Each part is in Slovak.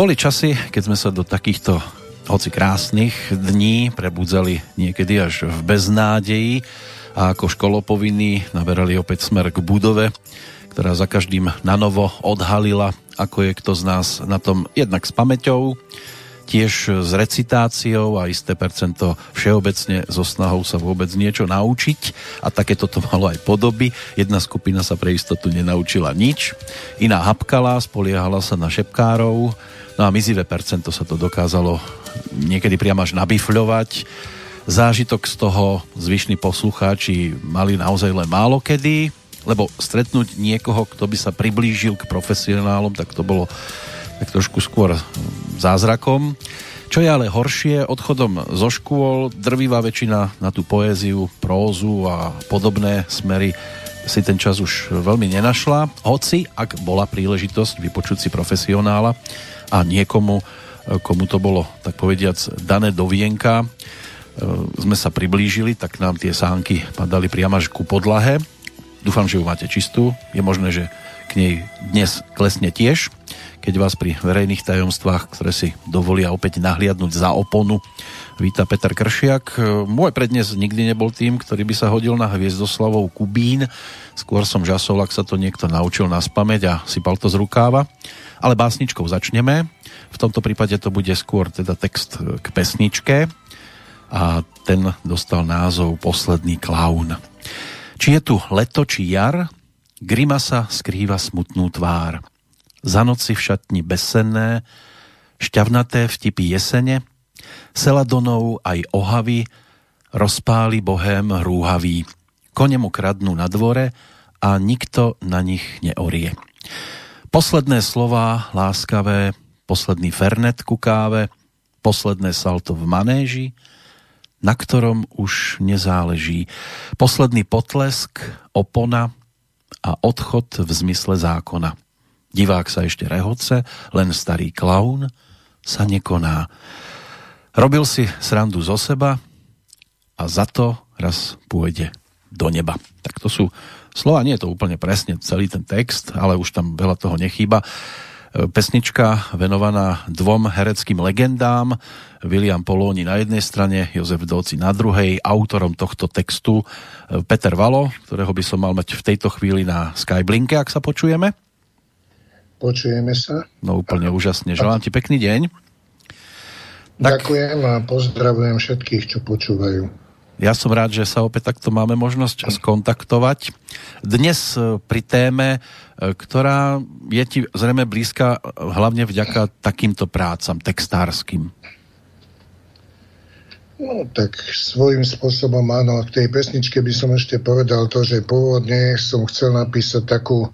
Boli časy, keď sme sa do takýchto hoci krásnych dní prebudzali niekedy až v beznádeji a ako školopovinní naberali opäť smer k budove, ktorá za každým nanovo odhalila, ako je kto z nás na tom jednak s pamäťou, tiež s recitáciou a isté percento všeobecne so snahou sa vôbec niečo naučiť. A takéto to malo aj podoby. Jedna skupina sa pre istotu nenaučila nič, iná hapkala, spoliehala sa na šepkárov, no a mizivé percento sa to dokázalo niekedy priam až nabifľovať. Zážitok z toho zvyšní poslucháči mali naozaj len málo kedy, lebo stretnúť niekoho, kto by sa priblížil k profesionálom, tak to bolo tak trošku skôr zázrakom. Čo je ale horšie, odchodom zo škôl drvivá väčšina na tú poéziu, prózu a podobné smery si ten čas už veľmi nenašla, hoci ak bola príležitosť vypočuť si profesionála a niekomu komu to bolo, tak povediac, dané do vienka, e, sme sa priblížili, tak nám tie sánky padali priamo až ku podlahe. Dúfam, že ju máte čistú. Je možné, že k nej dnes klesne tiež, keď vás pri verejných tajomstvách, ktoré si dovolia opäť nahliadnúť za oponu, víta Peter Kršiak. E, môj prednes nikdy nebol tým, ktorý by sa hodil na hviezdoslavou Kubín. Skôr som žasol, ak sa to niekto naučil na spameť a sypal to z rukáva. Ale básničkou začneme. V tomto prípade to bude skôr teda text k pesničke a ten dostal názov Posledný klaun. Či je tu leto, či jar, Grimasa skrýva smutnú tvár. Za noci v šatni besenné, šťavnaté vtipy jesene, Seladonov aj ohavy, rozpáli bohém rúhavý. Kone mu kradnú na dvore a nikto na nich neorie. Posledné slova láskavé posledný fernet ku káve, posledné salto v manéži, na ktorom už nezáleží, posledný potlesk, opona a odchod v zmysle zákona. Divák sa ešte rehoce, len starý klaun sa nekoná. Robil si srandu zo seba a za to raz pôjde do neba. Tak to sú slova, nie je to úplne presne celý ten text, ale už tam veľa toho nechýba pesnička venovaná dvom hereckým legendám. William Polóni na jednej strane, Jozef Dóci na druhej. Autorom tohto textu e, Peter Valo, ktorého by som mal mať v tejto chvíli na Skyblinke, ak sa počujeme. Počujeme sa. No úplne úžasne. Želám ti pekný deň. Tak... Ďakujem a pozdravujem všetkých, čo počúvajú. Ja som rád, že sa opäť takto máme možnosť skontaktovať. Dnes e, pri téme, e, ktorá je ti zrejme blízka hlavne vďaka takýmto prácam textárským. No tak svojím spôsobom áno. V tej pesničke by som ešte povedal to, že pôvodne som chcel napísať takú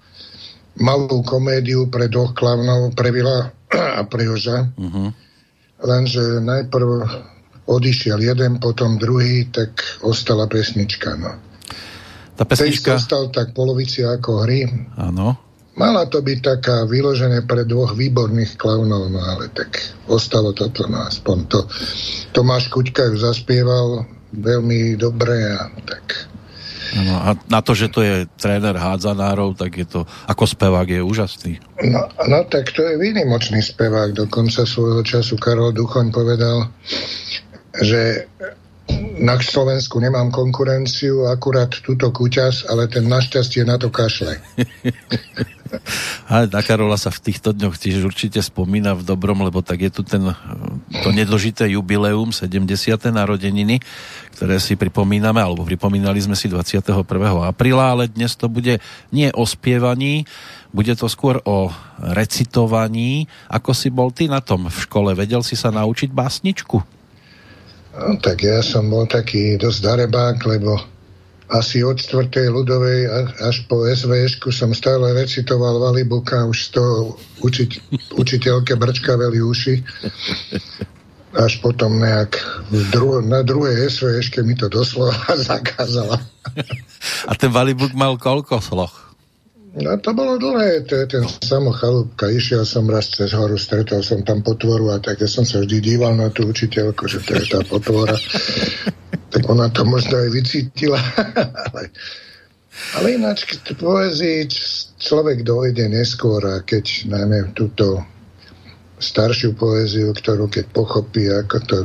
malú komédiu pre dvoch klavnov, pre Vila a pre Joža. Uh-huh. Lenže najprv odišiel jeden, potom druhý, tak ostala pesnička. No. Tá pesnička... Text ostal tak polovici ako hry. Áno. Mala to byť taká vyložené pre dvoch výborných klaunov, no ale tak ostalo toto, no aspoň to. Tomáš Kuťka ju zaspieval veľmi dobre a tak... No, a na to, že to je tréner hádzanárov, tak je to, ako spevák je úžasný. No, no tak to je výnimočný spevák. Dokonca svojho času Karol Duchoň povedal, že na Slovensku nemám konkurenciu, akurát túto kuťas, ale ten našťastie na to kašle. Ale na Karola sa v týchto dňoch tiež určite spomína v dobrom, lebo tak je tu ten, to nedožité jubileum 70. narodeniny, ktoré si pripomíname, alebo pripomínali sme si 21. apríla, ale dnes to bude nie o spievaní, bude to skôr o recitovaní. Ako si bol ty na tom v škole? Vedel si sa naučiť básničku? No, tak ja som bol taký dosť darebák, lebo asi od 4. ľudovej až po SVŠ som stále recitoval Valibuka, už to učiť, učiteľke brčkaveli uši. Až potom nejak dru- na druhej SVŠ mi to doslova zakázala. A ten Valibuk mal koľko sloh? No to bolo dlhé, to je ten samochalúbka. Išiel som raz cez horu, stretol som tam potvoru a tak ja som sa vždy díval na tú učiteľku, že to je tá potvora. tak ona to možno aj vycítila. ale, ale ináč k poezii človek dojde neskôr a keď najmä túto staršiu poéziu, ktorú keď pochopí ako to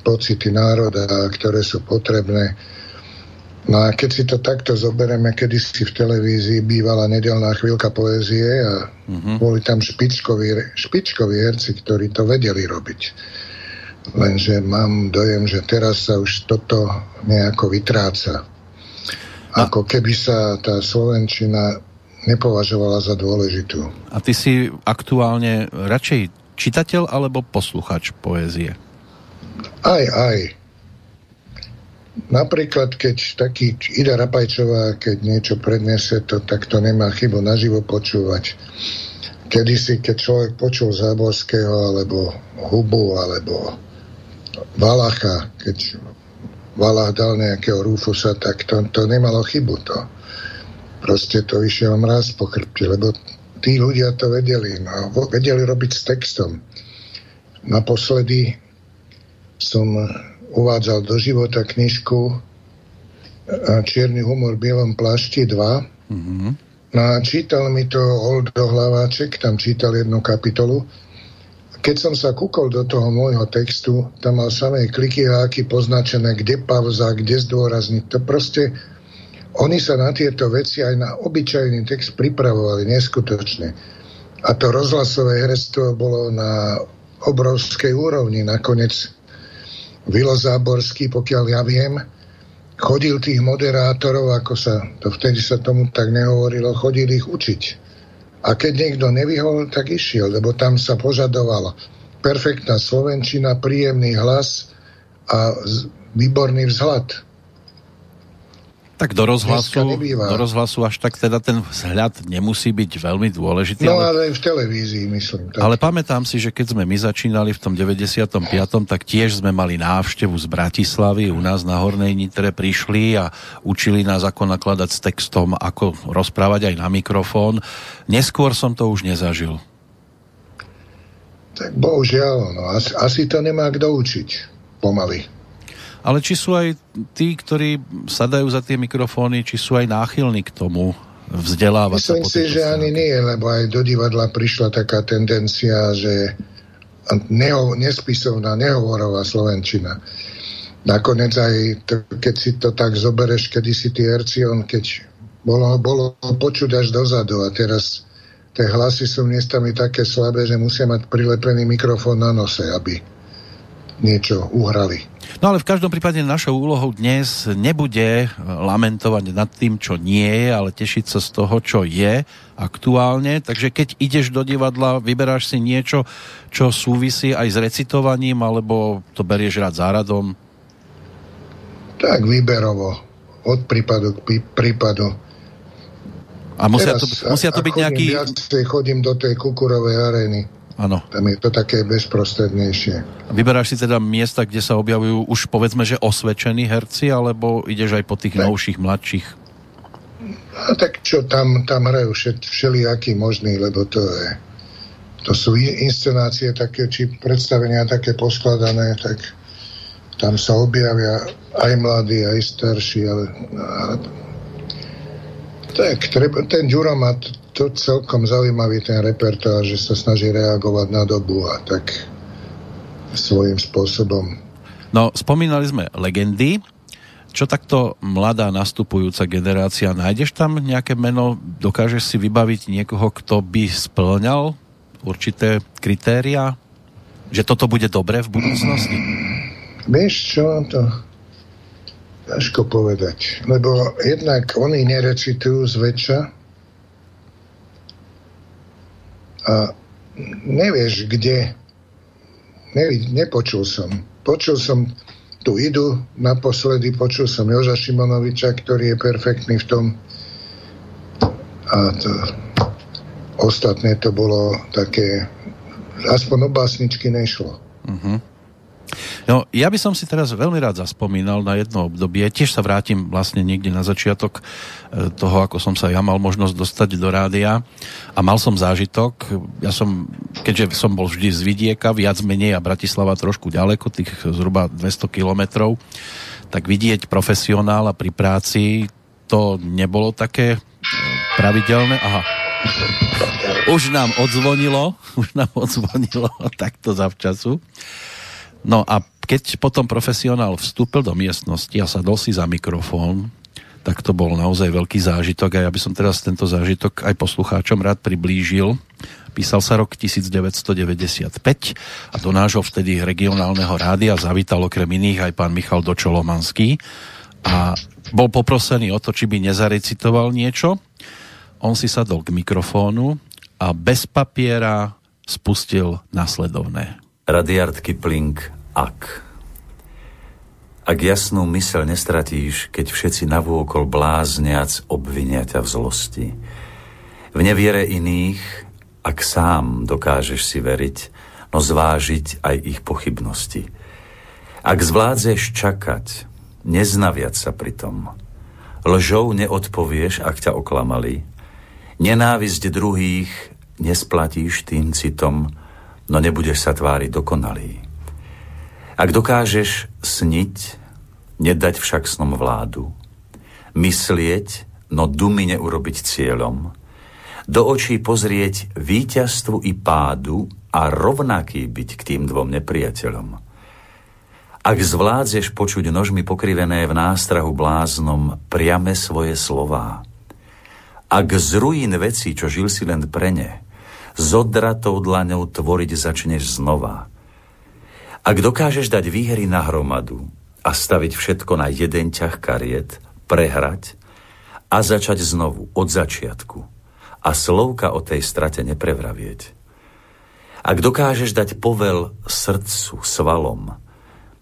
pocity národa, ktoré sú potrebné. No a keď si to takto zoberieme, kedy si v televízii bývala nedelná chvíľka poézie a uh-huh. boli tam špičkoví, špičkoví herci, ktorí to vedeli robiť. Lenže mám dojem, že teraz sa už toto nejako vytráca. Ako keby sa tá Slovenčina nepovažovala za dôležitú. A ty si aktuálne radšej čitateľ alebo posluchač poézie? Aj, aj. Napríklad, keď taký Ida Rapajčová, keď niečo prednese, to, tak to nemá chybu naživo počúvať. Kedysi, keď človek počul Záborského, alebo Hubu, alebo Valacha, keď Valach dal nejakého Rufusa, tak to, to nemalo chybu to. Proste to išiel mraz po chrbte, lebo tí ľudia to vedeli. No, vedeli robiť s textom. Naposledy som uvádzal do života knižku Čierny humor v bielom plášti 2. Mm-hmm. No a čítal mi to Oldo Hlaváček, tam čítal jednu kapitolu. Keď som sa kúkol do toho môjho textu, tam mal samé kliky háky poznačené, kde pauza, kde zdôrazniť. To proste, oni sa na tieto veci aj na obyčajný text pripravovali neskutočne. A to rozhlasové herectvo bolo na obrovskej úrovni. Nakoniec Vilo Záborský, pokiaľ ja viem, chodil tých moderátorov, ako sa, to vtedy sa tomu tak nehovorilo, chodil ich učiť. A keď niekto nevyhol, tak išiel, lebo tam sa požadovalo perfektná slovenčina, príjemný hlas a výborný vzhľad. Tak do rozhlasu, do rozhlasu až tak teda ten vzhľad nemusí byť veľmi dôležitý. No ale, ale v televízii myslím. Tak. Ale pamätám si, že keď sme my začínali v tom 95. tak tiež sme mali návštevu z Bratislavy. U nás na Hornej Nitre prišli a učili nás, ako nakladať s textom, ako rozprávať aj na mikrofón. Neskôr som to už nezažil. Tak bohužiaľ, no, asi, asi to nemá kto učiť pomaly ale či sú aj tí, ktorí sadajú za tie mikrofóny, či sú aj náchylní k tomu vzdelávať Myslím si, že ani nie, lebo aj do divadla prišla taká tendencia, že neho, nespisovná, nehovorová Slovenčina. Nakoniec aj, to, keď si to tak zobereš, kedy si ty Ercion, keď bolo, bolo počuť až dozadu a teraz tie hlasy sú miestami také slabé, že musia mať prilepený mikrofón na nose, aby niečo uhrali. No ale v každom prípade našou úlohou dnes nebude lamentovať nad tým, čo nie je, ale tešiť sa z toho, čo je aktuálne. Takže keď ideš do divadla, vyberáš si niečo, čo súvisí aj s recitovaním, alebo to berieš rád záradom? Tak výberovo. Od prípadu k prípadu. A musia Teraz, to, musia to byť nejaký... Viacej chodím do tej kukurovej arény. Áno. Tam je to také bezprostrednejšie. Vyberáš si teda miesta, kde sa objavujú už povedzme, že osvedčení herci, alebo ideš aj po tých tak. novších, mladších? No tak čo, tam, tam hrajú všelijaký možný, lebo to je to sú inscenácie také, či predstavenia také poskladané, tak tam sa objavia aj mladí, aj starší, ale, ale tak treba, ten Ďuro má to celkom zaujímavý ten repertoár, že sa snaží reagovať na dobu a tak svojím spôsobom. No, spomínali sme legendy. Čo takto mladá nastupujúca generácia, nájdeš tam nejaké meno, dokážeš si vybaviť niekoho, kto by splňal určité kritéria? Že toto bude dobré v budúcnosti? Vieš čo, to ťažko povedať. Lebo jednak oni nerecitujú zväčša, a nevieš kde. Ne, nepočul som. Počul som tu idu, naposledy počul som Joža Šimonoviča, ktorý je perfektný v tom. A to, ostatné to bolo také, aspoň o básničky nešlo. Uh-huh. No, ja by som si teraz veľmi rád zaspomínal na jedno obdobie. Tiež sa vrátim vlastne niekde na začiatok e, toho, ako som sa ja mal možnosť dostať do rádia a mal som zážitok. Ja som, keďže som bol vždy z vidieka, viac menej a Bratislava trošku ďaleko, tých zhruba 200 kilometrov, tak vidieť profesionála pri práci to nebolo také e, pravidelné. Aha, Už nám odzvonilo, už nám odzvonilo takto zavčasu. No a keď potom profesionál vstúpil do miestnosti a sadol si za mikrofón, tak to bol naozaj veľký zážitok a ja by som teraz tento zážitok aj poslucháčom rád priblížil. Písal sa rok 1995 a do nášho vtedy regionálneho rádia zavítal okrem iných aj pán Michal Dočolomanský a bol poprosený o to, či by nezarecitoval niečo. On si sadol k mikrofónu a bez papiera spustil nasledovné. Radiard Kipling, ak. Ak jasnú mysel nestratíš, keď všetci navôkol blázniac obvinia ťa v zlosti. V neviere iných, ak sám dokážeš si veriť, no zvážiť aj ich pochybnosti. Ak zvládzeš čakať, neznaviať sa pritom, lžou neodpovieš, ak ťa oklamali, Nenávisť druhých nesplatíš tým citom, no nebudeš sa tváriť dokonalý. Ak dokážeš sniť, nedať však snom vládu, myslieť, no dumy neurobiť cieľom, do očí pozrieť víťazstvu i pádu a rovnaký byť k tým dvom nepriateľom. Ak zvládzeš počuť nožmi pokrivené v nástrahu bláznom priame svoje slová, ak z ruín veci, čo žil si len pre ne, z odratou dlaňou tvoriť začneš znova. Ak dokážeš dať výhry na hromadu a staviť všetko na jeden ťah kariet, prehrať a začať znovu od začiatku a slovka o tej strate neprevravieť. Ak dokážeš dať povel srdcu, svalom,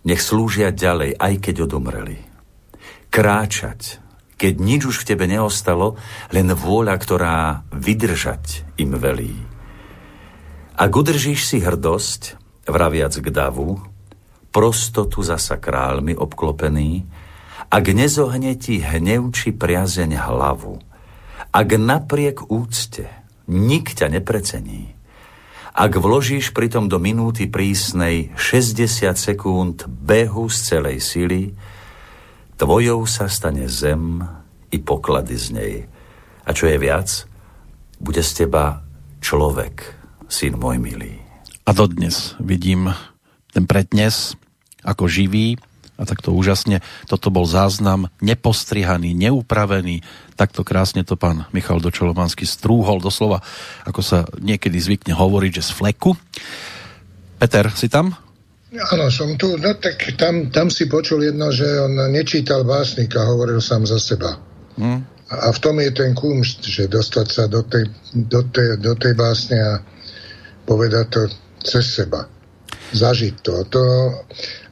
nech slúžia ďalej, aj keď odomreli. Kráčať, keď nič už v tebe neostalo, len vôľa, ktorá vydržať im velí. Ak udržíš si hrdosť, vraviac k davu, prostotu zasa kráľmi obklopený, ak nezohne ti hnev či priazeň hlavu, ak napriek úcte nik ťa neprecení, ak vložíš pritom do minúty prísnej 60 sekúnd behu z celej sily, Tvojou sa stane zem i poklady z nej. A čo je viac, bude z teba človek, syn môj milý. A dodnes vidím ten prednes ako živý a takto úžasne. Toto bol záznam nepostrihaný, neupravený. Takto krásne to pán Michal Dočolomanský strúhol doslova, ako sa niekedy zvykne hovoriť, že z fleku. Peter, si tam? Áno, som tu. No tak tam, tam si počul jedno, že on nečítal básnika, hovoril sám za seba. Hmm. A v tom je ten kumšt, že dostať sa do tej, do tej, do tej básne a povedať to cez seba. Zažiť to. to.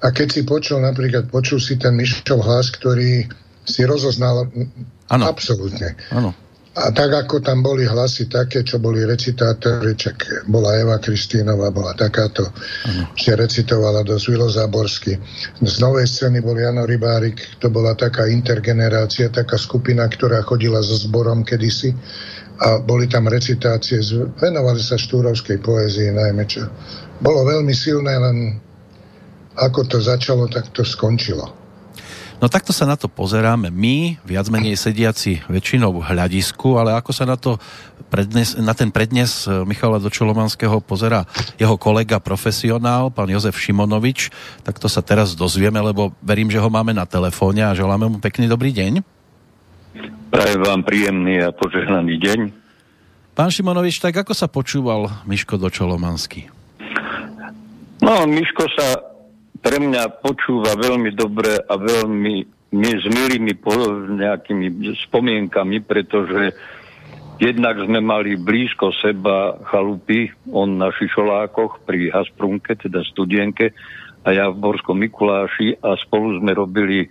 A keď si počul, napríklad počul si ten Myšov hlas, ktorý si rozoznal ano. absolútne. Ano. A tak ako tam boli hlasy také, čo boli recitátori, čak bola Eva Kristínová, bola takáto, uh-huh. že recitovala do Zvilo Záborsky. Z novej scény bol Jano Rybárik, to bola taká intergenerácia, taká skupina, ktorá chodila so zborom kedysi a boli tam recitácie, venovali sa štúrovskej poézii najmä, čo bolo veľmi silné, len ako to začalo, tak to skončilo. No takto sa na to pozeráme my, viac menej sediaci väčšinou v hľadisku, ale ako sa na to prednes, na ten prednes e, Michala Dočolomanského pozerá jeho kolega profesionál, pán Jozef Šimonovič, tak to sa teraz dozvieme, lebo verím, že ho máme na telefóne a želáme mu pekný dobrý deň. Prajem vám príjemný a požehnaný deň. Pán Šimonovič, tak ako sa počúval Miško Dočolomanský? No, Miško sa pre mňa počúva veľmi dobre a veľmi my, s milými nejakými spomienkami, pretože jednak sme mali blízko seba chalupy, on na Šišolákoch pri Hasprunke, teda studienke, a ja v Borskom Mikuláši a spolu sme robili e,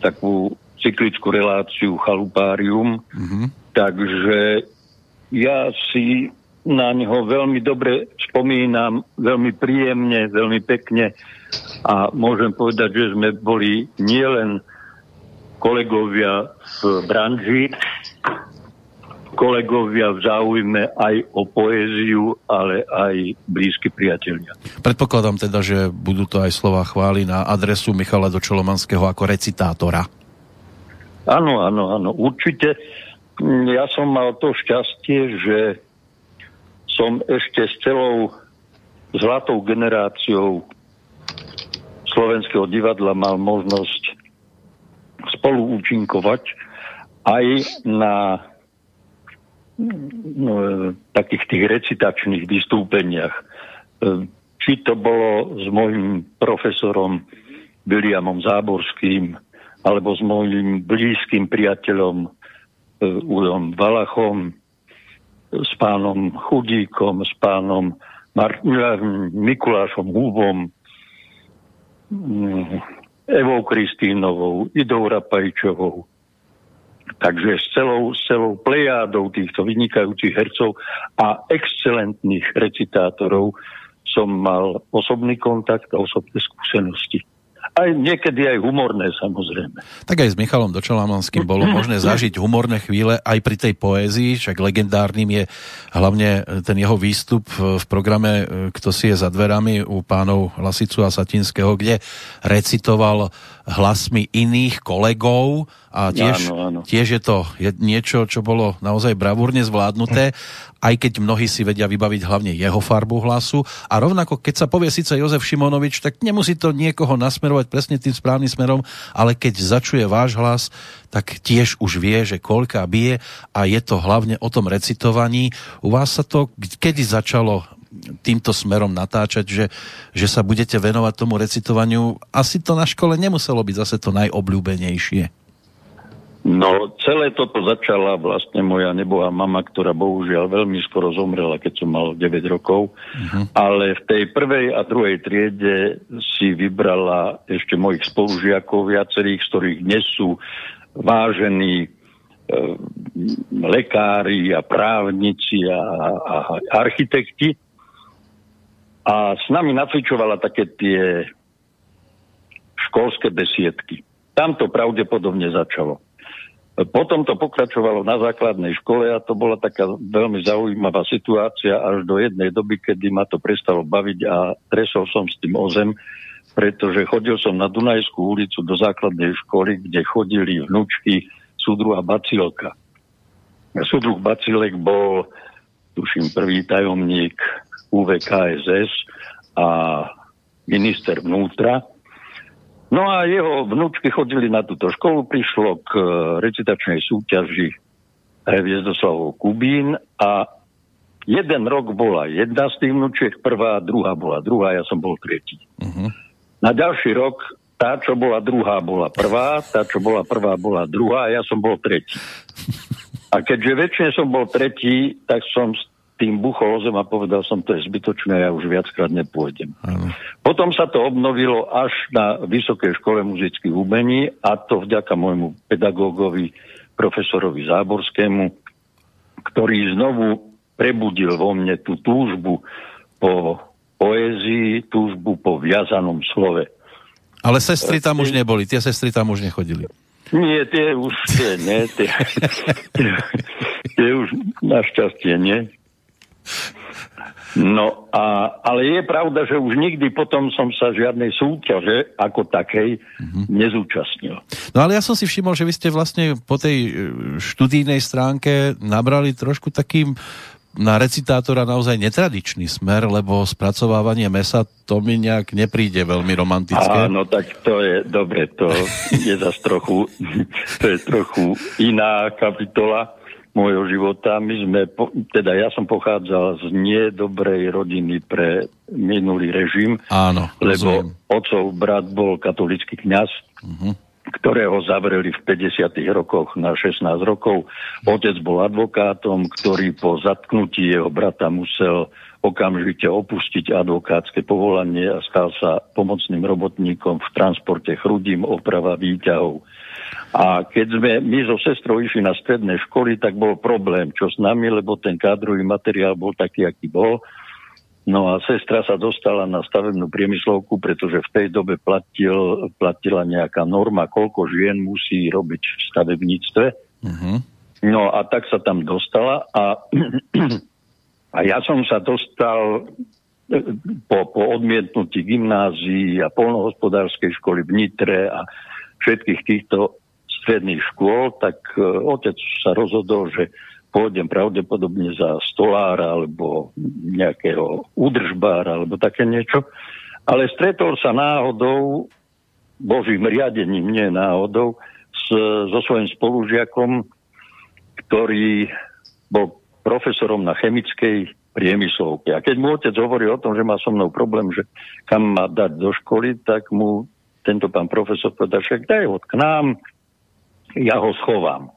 takú cyklickú reláciu chalupárium. Mm-hmm. Takže ja si na neho veľmi dobre spomínam, veľmi príjemne, veľmi pekne a môžem povedať, že sme boli nielen kolegovia v branži, kolegovia v záujme aj o poéziu, ale aj blízky priatelia. Predpokladám teda, že budú to aj slova chvály na adresu Michala Dočolomanského ako recitátora. Áno, áno, áno, určite. ja som mal to šťastie, že som ešte s celou zlatou generáciou slovenského divadla mal možnosť spolu účinkovať aj na no, takých tých recitačných vystúpeniach. E, či to bolo s môjim profesorom Williamom Záborským, alebo s môjim blízkym priateľom Ulom Valachom, s pánom Chudíkom, s pánom Mar- Mikulášom Húbom, mm, Evou Kristínovou, Idou Rapajčovou. Takže s celou, s celou plejádou týchto vynikajúcich hercov a excelentných recitátorov som mal osobný kontakt a osobné skúsenosti aj niekedy aj humorné samozrejme. Tak aj s Michalom Dočelamanským bolo možné zažiť humorné chvíle aj pri tej poézii, však legendárnym je hlavne ten jeho výstup v programe Kto si je za dverami u pánov Lasicu a Satinského, kde recitoval hlasmi iných kolegov a tiež, áno, áno. tiež je to niečo, čo bolo naozaj bravúrne zvládnuté aj keď mnohí si vedia vybaviť hlavne jeho farbu hlasu. A rovnako, keď sa povie síce Jozef Šimonovič, tak nemusí to niekoho nasmerovať presne tým správnym smerom, ale keď začuje váš hlas, tak tiež už vie, že koľka bije a je to hlavne o tom recitovaní. U vás sa to kedy začalo týmto smerom natáčať, že, že sa budete venovať tomu recitovaniu. Asi to na škole nemuselo byť zase to najobľúbenejšie. No, celé toto začala vlastne moja nebohá mama, ktorá bohužiaľ veľmi skoro zomrela, keď som mal 9 rokov. Uh-huh. Ale v tej prvej a druhej triede si vybrala ešte mojich spolužiakov viacerých, z ktorých dnes sú vážení e, lekári a právnici a, a architekti. A s nami nacvičovala také tie školské besiedky. Tam to pravdepodobne začalo. Potom to pokračovalo na základnej škole a to bola taká veľmi zaujímavá situácia až do jednej doby, kedy ma to prestalo baviť a tresol som s tým o zem, pretože chodil som na Dunajskú ulicu do základnej školy, kde chodili vnúčky súdruha Bacilka. Súdruh Bacilek bol, tuším, prvý tajomník UVKSS a minister vnútra No a jeho vnúčky chodili na túto školu, prišlo k e, recitačnej súťaži Hviezdoslavov Kubín a jeden rok bola jedna z tých vnúčiek prvá, druhá bola druhá, ja som bol tretí. Uh-huh. Na ďalší rok tá, čo bola druhá, bola prvá, tá, čo bola prvá, bola druhá a ja som bol tretí. A keďže väčšine som bol tretí, tak som tým buchol o zem a povedal som, to je zbytočné, ja už viackrát nepôjdem. Ano. Potom sa to obnovilo až na Vysokej škole muzických umení a to vďaka môjmu pedagógovi, profesorovi Záborskému, ktorý znovu prebudil vo mne tú túžbu po poézii, túžbu po viazanom slove. Ale sestry tam už neboli, tie sestry tam už nechodili. Nie, tie už tie, nie, tie, tie, tie už našťastie nie. No, a, ale je pravda, že už nikdy potom som sa žiadnej súťaže ako takej mm-hmm. nezúčastnil. No ale ja som si všimol, že vy ste vlastne po tej e, študijnej stránke nabrali trošku takým na recitátora naozaj netradičný smer, lebo spracovávanie mesa to mi nejak nepríde veľmi romantické. Áno, tak to je dobre, to je zase trochu, to je trochu iná kapitola môjho života. My sme, teda ja som pochádzal z nedobrej rodiny pre minulý režim, Áno, lebo otcov brat bol katolický kňaz, uh-huh. ktorého zavreli v 50. rokoch na 16 rokov. Otec bol advokátom, ktorý po zatknutí jeho brata musel okamžite opustiť advokátske povolanie a stal sa pomocným robotníkom v transporte chrudím oprava výťahov. A keď sme my so sestrou išli na stredné školy, tak bol problém, čo s nami, lebo ten kádrový materiál bol taký, aký bol. No a sestra sa dostala na stavebnú priemyslovku, pretože v tej dobe platil, platila nejaká norma, koľko žien musí robiť v stavebníctve. Uh-huh. No a tak sa tam dostala a, a ja som sa dostal e, po, po odmietnutí gymnázií a polnohospodárskej školy v Nitre a všetkých týchto stredných škôl, tak e, otec sa rozhodol, že pôjdem pravdepodobne za stolára alebo nejakého údržbára alebo také niečo. Ale stretol sa náhodou, božím riadením, nie náhodou, s, so svojím spolužiakom, ktorý bol profesorom na chemickej priemyslovke. A keď mu otec hovorí o tom, že má so mnou problém, že kam má dať do školy, tak mu tento pán profesor povedal, však daj ho k nám, ja ho schovám.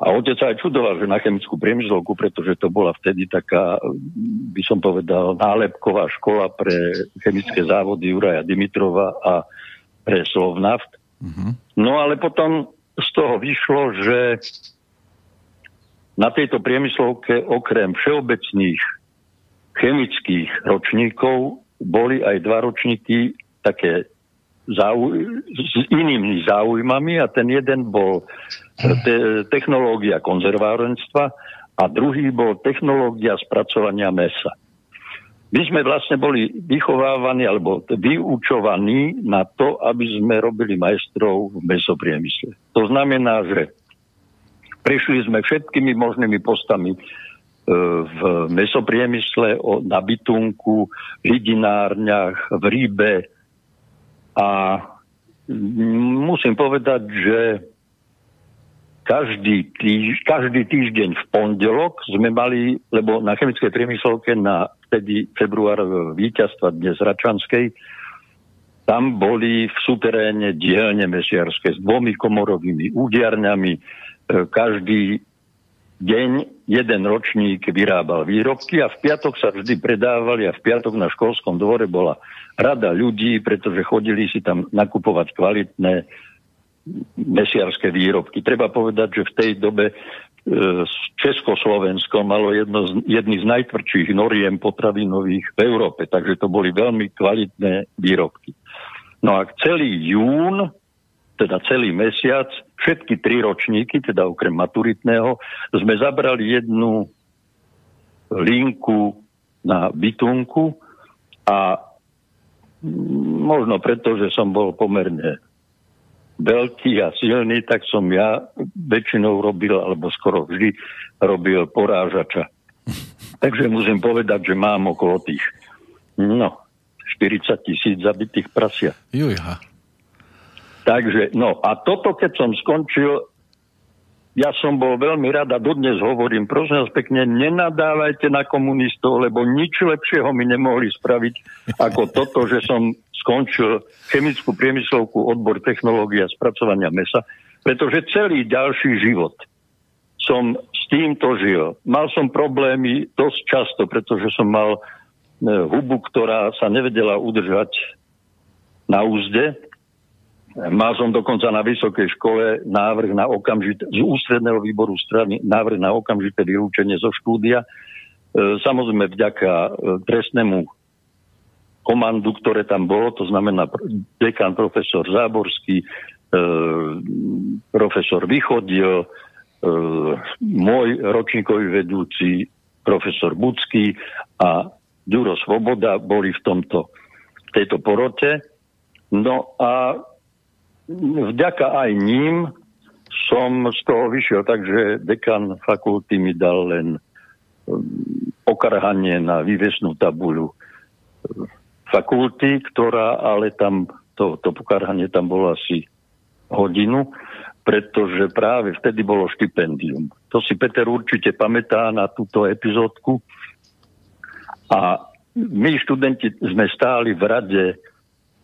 A otec sa aj čudoval, že na chemickú priemyslovku, pretože to bola vtedy taká, by som povedal, nálepková škola pre chemické závody Juraja Dimitrova a pre Slovnaft. Mm-hmm. No ale potom z toho vyšlo, že na tejto priemyslovke okrem všeobecných chemických ročníkov boli aj dva ročníky také záuj- s inými záujmami a ten jeden bol te- technológia konzervárenstva a druhý bol technológia spracovania mesa. My sme vlastne boli vychovávaní alebo vyučovaní na to, aby sme robili majstrov v mesopriemysle. To znamená, že prešli sme všetkými možnými postami e, v mesopriemysle, na bytunku, hydinárniach, v rýbe, a musím povedať, že každý, týž, každý týždeň v pondelok sme mali, lebo na chemickej priemyslovke na vtedy február víťazstva dnes Račanskej, tam boli v suteréne dielne mesiarské s dvomi komorovými údiarňami. E, každý deň jeden ročník vyrábal výrobky a v piatok sa vždy predávali a v piatok na školskom dvore bola rada ľudí, pretože chodili si tam nakupovať kvalitné mesiarské výrobky. Treba povedať, že v tej dobe e, Československo malo jedno z, jedný z najtvrdších noriem potravinových v Európe, takže to boli veľmi kvalitné výrobky. No a celý jún teda celý mesiac, všetky tri ročníky, teda okrem maturitného, sme zabrali jednu linku na bytunku a možno preto, že som bol pomerne veľký a silný, tak som ja väčšinou robil, alebo skoro vždy robil porážača. Takže musím povedať, že mám okolo tých no, 40 tisíc zabitých prasia. Jujha. Takže, no a toto, keď som skončil, ja som bol veľmi rád a dodnes hovorím, prosím vás pekne, nenadávajte na komunistov, lebo nič lepšieho mi nemohli spraviť ako toto, že som skončil chemickú priemyslovku odbor technológia spracovania mesa, pretože celý ďalší život som s týmto žil. Mal som problémy dosť často, pretože som mal e, hubu, ktorá sa nevedela udržať na úzde, Mal som dokonca na vysokej škole návrh na okamžité, z ústredného výboru strany, návrh na okamžité vylúčenie zo štúdia. E, samozrejme vďaka e, trestnému komandu, ktoré tam bolo, to znamená dekan profesor Záborský, e, profesor Vychodil, môj ročníkový vedúci profesor Bucký a Ďuro Svoboda boli v tomto, tejto porote. No a vďaka aj ním som z toho vyšiel, takže dekan fakulty mi dal len um, okarhanie na vývesnú tabuľu uh, fakulty, ktorá ale tam, to, to pokarhanie tam bolo asi hodinu, pretože práve vtedy bolo štipendium. To si Peter určite pamätá na túto epizódku. A my študenti sme stáli v rade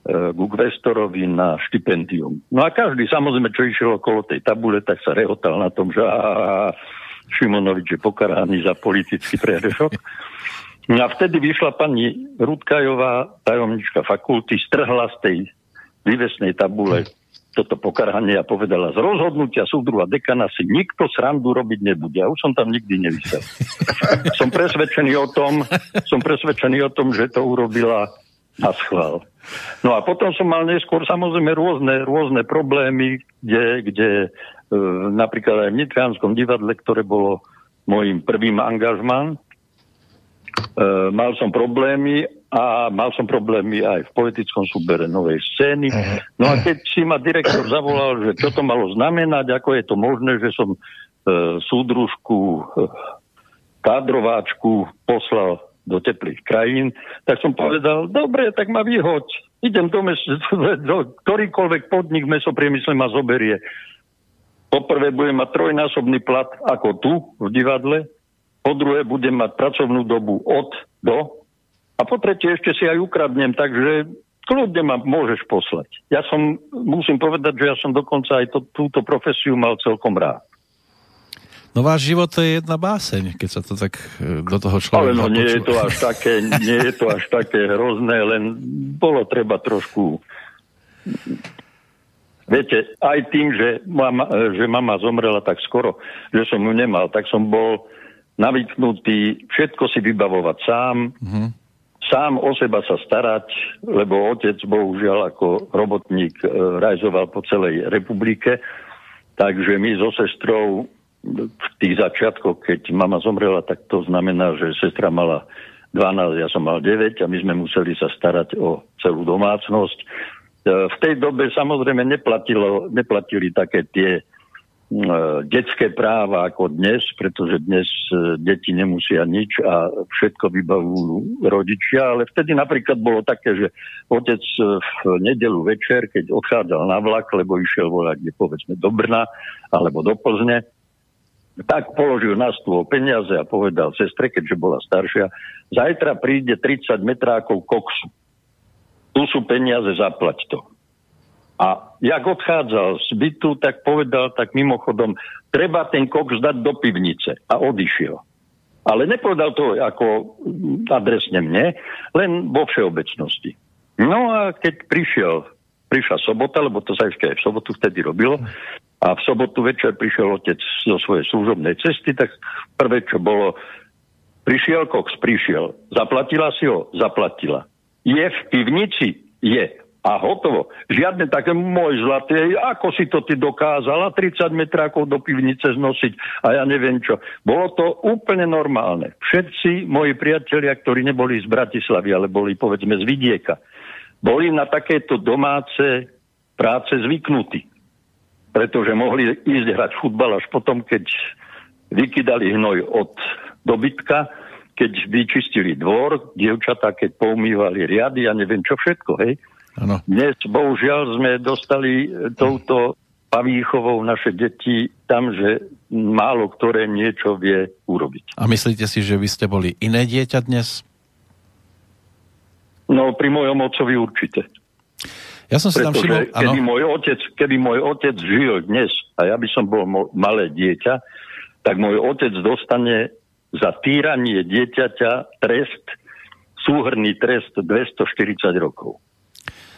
k Vestorovi na štipendium. No a každý, samozrejme, čo išiel okolo tej tabule, tak sa rehotal na tom, že aha, Šimonovič je pokaraný za politický prehrešok. No a vtedy vyšla pani Rudkajová, tajomnička fakulty, strhla z tej vývesnej tabule toto pokarhanie a povedala, z rozhodnutia súdru a dekana si nikto srandu robiť nebude. Ja už som tam nikdy nevysel. som presvedčený o tom, som presvedčený o tom, že to urobila na schvál. No a potom som mal neskôr samozrejme rôzne, rôzne problémy, kde, kde e, napríklad aj v Nitrianskom divadle, ktoré bolo môjim prvým angažmán, mal som problémy a mal som problémy aj v politickom súbere novej scény. No a keď si ma direktor zavolal, že čo to malo znamenať, ako je to možné, že som e, súdružku, e, kádrováčku poslal do teplých krajín, tak som povedal, dobre, tak ma vyhoď. Idem do, mes- do ktorýkoľvek podnik mesopriemysle ma zoberie. Poprvé budem mať trojnásobný plat ako tu v divadle, po druhé budem mať pracovnú dobu od do a po tretie ešte si aj ukradnem, takže kľudne ma môžeš poslať. Ja som, musím povedať, že ja som dokonca aj to, túto profesiu mal celkom rád. No váš život to je jedna báseň, keď sa to tak e, do toho človeka... Ale no nie je to až také, nie je to až také hrozné, len bolo treba trošku... Viete, aj tým, že mama, že mama zomrela tak skoro, že som ju nemal, tak som bol navyknutý všetko si vybavovať sám, mm-hmm sám o seba sa starať, lebo otec bohužiaľ ako robotník e, rajzoval po celej republike, takže my so sestrou v tých začiatkoch, keď mama zomrela, tak to znamená, že sestra mala 12, ja som mal 9 a my sme museli sa starať o celú domácnosť. E, v tej dobe samozrejme neplatilo, neplatili také tie E, detské práva ako dnes, pretože dnes e, deti nemusia nič a všetko vybavujú rodičia, ale vtedy napríklad bolo také, že otec v nedelu večer, keď odchádzal na vlak, lebo išiel volať, povedzme, do Brna alebo do Plzne, tak položil na stôl peniaze a povedal sestre, keďže bola staršia, zajtra príde 30 metrákov koksu. Tu sú peniaze, zaplať to. A jak odchádzal z bytu, tak povedal tak mimochodom, treba ten koks dať do pivnice. A odišiel. Ale nepovedal to ako adresne mne, len vo všeobecnosti. No a keď prišiel, prišla sobota, lebo to sa ešte aj v sobotu vtedy robilo, a v sobotu večer prišiel otec zo svojej služobnej cesty, tak prvé, čo bolo, prišiel koks, prišiel. Zaplatila si ho? Zaplatila. Je v pivnici? Je a hotovo. Žiadne také môj zlatý, ako si to ty dokázala 30 metrákov do pivnice znosiť a ja neviem čo. Bolo to úplne normálne. Všetci moji priatelia, ktorí neboli z Bratislavy, ale boli povedzme z vidieka, boli na takéto domáce práce zvyknutí. Pretože mohli ísť hrať futbal až potom, keď vykydali hnoj od dobytka, keď vyčistili dvor, dievčatá, keď poumývali riady a neviem čo všetko, hej Ano. Dnes, bohužiaľ, sme dostali touto pavýchovou naše deti tam, že málo ktoré niečo vie urobiť. A myslíte si, že vy ste boli iné dieťa dnes? No, pri mojom otcovi určite. Ja som si tam všimol, keby môj, otec, keby môj otec žil dnes a ja by som bol mo- malé dieťa, tak môj otec dostane za týranie dieťaťa trest, súhrný trest 240 rokov.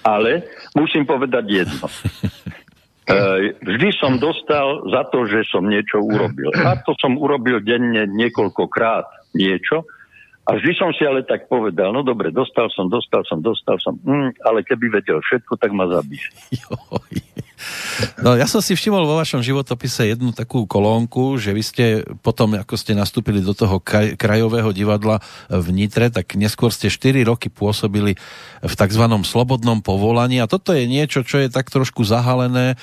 Ale musím povedať jedno. E, vždy som dostal za to, že som niečo urobil. A to som urobil denne niekoľkokrát niečo. A vždy som si ale tak povedal, no dobre, dostal som, dostal som, dostal som, mm, ale keby vedel všetko, tak ma zabije. No ja som si všimol vo vašom životopise jednu takú kolónku, že vy ste potom, ako ste nastúpili do toho krajového divadla v Nitre, tak neskôr ste 4 roky pôsobili v tzv. slobodnom povolaní a toto je niečo, čo je tak trošku zahalené e,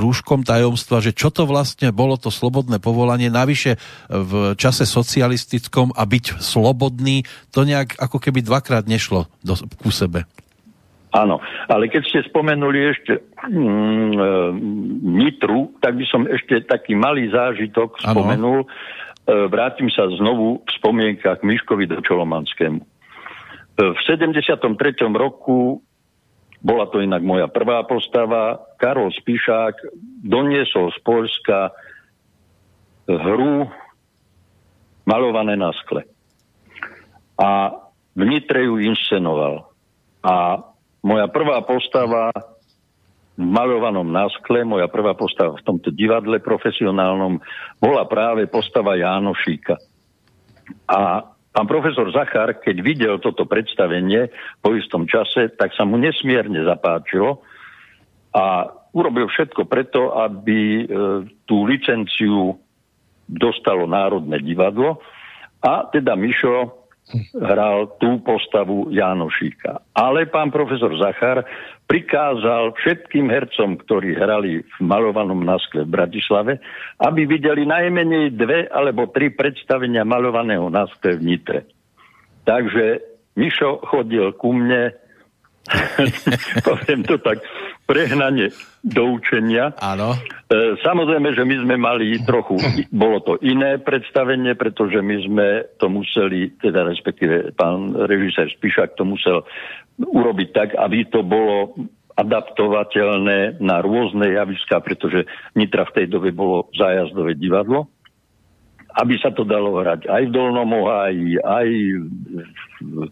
rúškom tajomstva, že čo to vlastne bolo to slobodné povolanie, navyše v čase socialistickom a byť slobodný, to nejak ako keby dvakrát nešlo do, ku sebe. Áno, ale keď ste spomenuli ešte mm, e, Nitru, tak by som ešte taký malý zážitok ano. spomenul. E, vrátim sa znovu v spomienkach Miškovi do Čolomanskému. E, v 73. roku bola to inak moja prvá postava. Karol Spišák doniesol z Polska hru malované na skle. A v Nitre ju inscenoval. A moja prvá postava v malovanom náskle, moja prvá postava v tomto divadle profesionálnom bola práve postava Jánošíka. A pán profesor Zachar, keď videl toto predstavenie po istom čase, tak sa mu nesmierne zapáčilo a urobil všetko preto, aby e, tú licenciu dostalo Národné divadlo a teda Mišo hral tú postavu Jánošíka. Ale pán profesor Zachar prikázal všetkým hercom, ktorí hrali v malovanom náskle v Bratislave, aby videli najmenej dve alebo tri predstavenia malovaného náskle v Nitre. Takže Mišo chodil ku mne poviem to tak, prehnanie do učenia. Áno. E, samozrejme, že my sme mali trochu, bolo to iné predstavenie, pretože my sme to museli, teda respektíve pán režisér Spišak to musel urobiť tak, aby to bolo adaptovateľné na rôzne javiská, pretože Nitra v tej dobe bolo zájazdové divadlo, aby sa to dalo hrať aj v Dolnom Oháji, aj v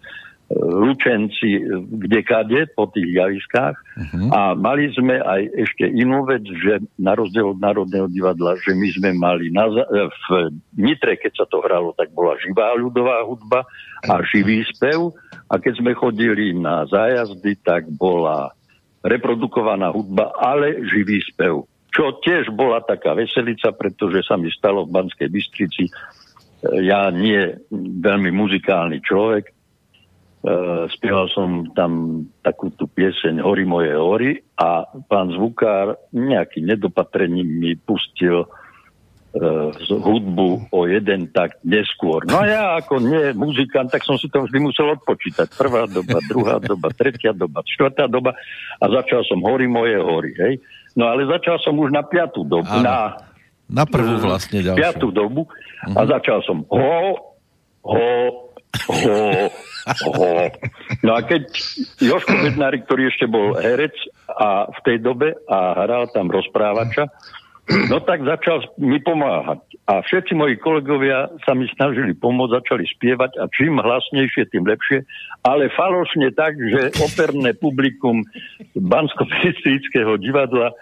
Lučenci kde kade po tých javiskách uh-huh. a mali sme aj ešte inú vec, že na rozdiel od Národného divadla, že my sme mali na, v Nitre, keď sa to hralo, tak bola živá ľudová hudba a živý spev a keď sme chodili na zájazdy, tak bola reprodukovaná hudba, ale živý spev. Čo tiež bola taká veselica, pretože sa mi stalo v Banskej Bystrici, ja nie veľmi muzikálny človek, Uh, spieval som tam takú tú pieseň Hory moje hory a pán zvukár nejakým nedopatrením mi pustil uh, hudbu o jeden tak neskôr. No a ja ako nie muzikant, tak som si to vždy musel odpočítať. Prvá doba, druhá doba, tretia doba, štvrtá doba a začal som Hory moje hory. Hej? No ale začal som už na piatú dobu. Áno. Na, na prvú vlastne ďalšiu. Piatú dobu uh-huh. a mhm. začal som ho, ho, No a keď Joško Bednári, ktorý ešte bol herec a v tej dobe a hral tam rozprávača, no tak začal mi pomáhať. A všetci moji kolegovia sa mi snažili pomôcť, začali spievať a čím hlasnejšie, tým lepšie, ale falošne tak, že operné publikum bansko divadla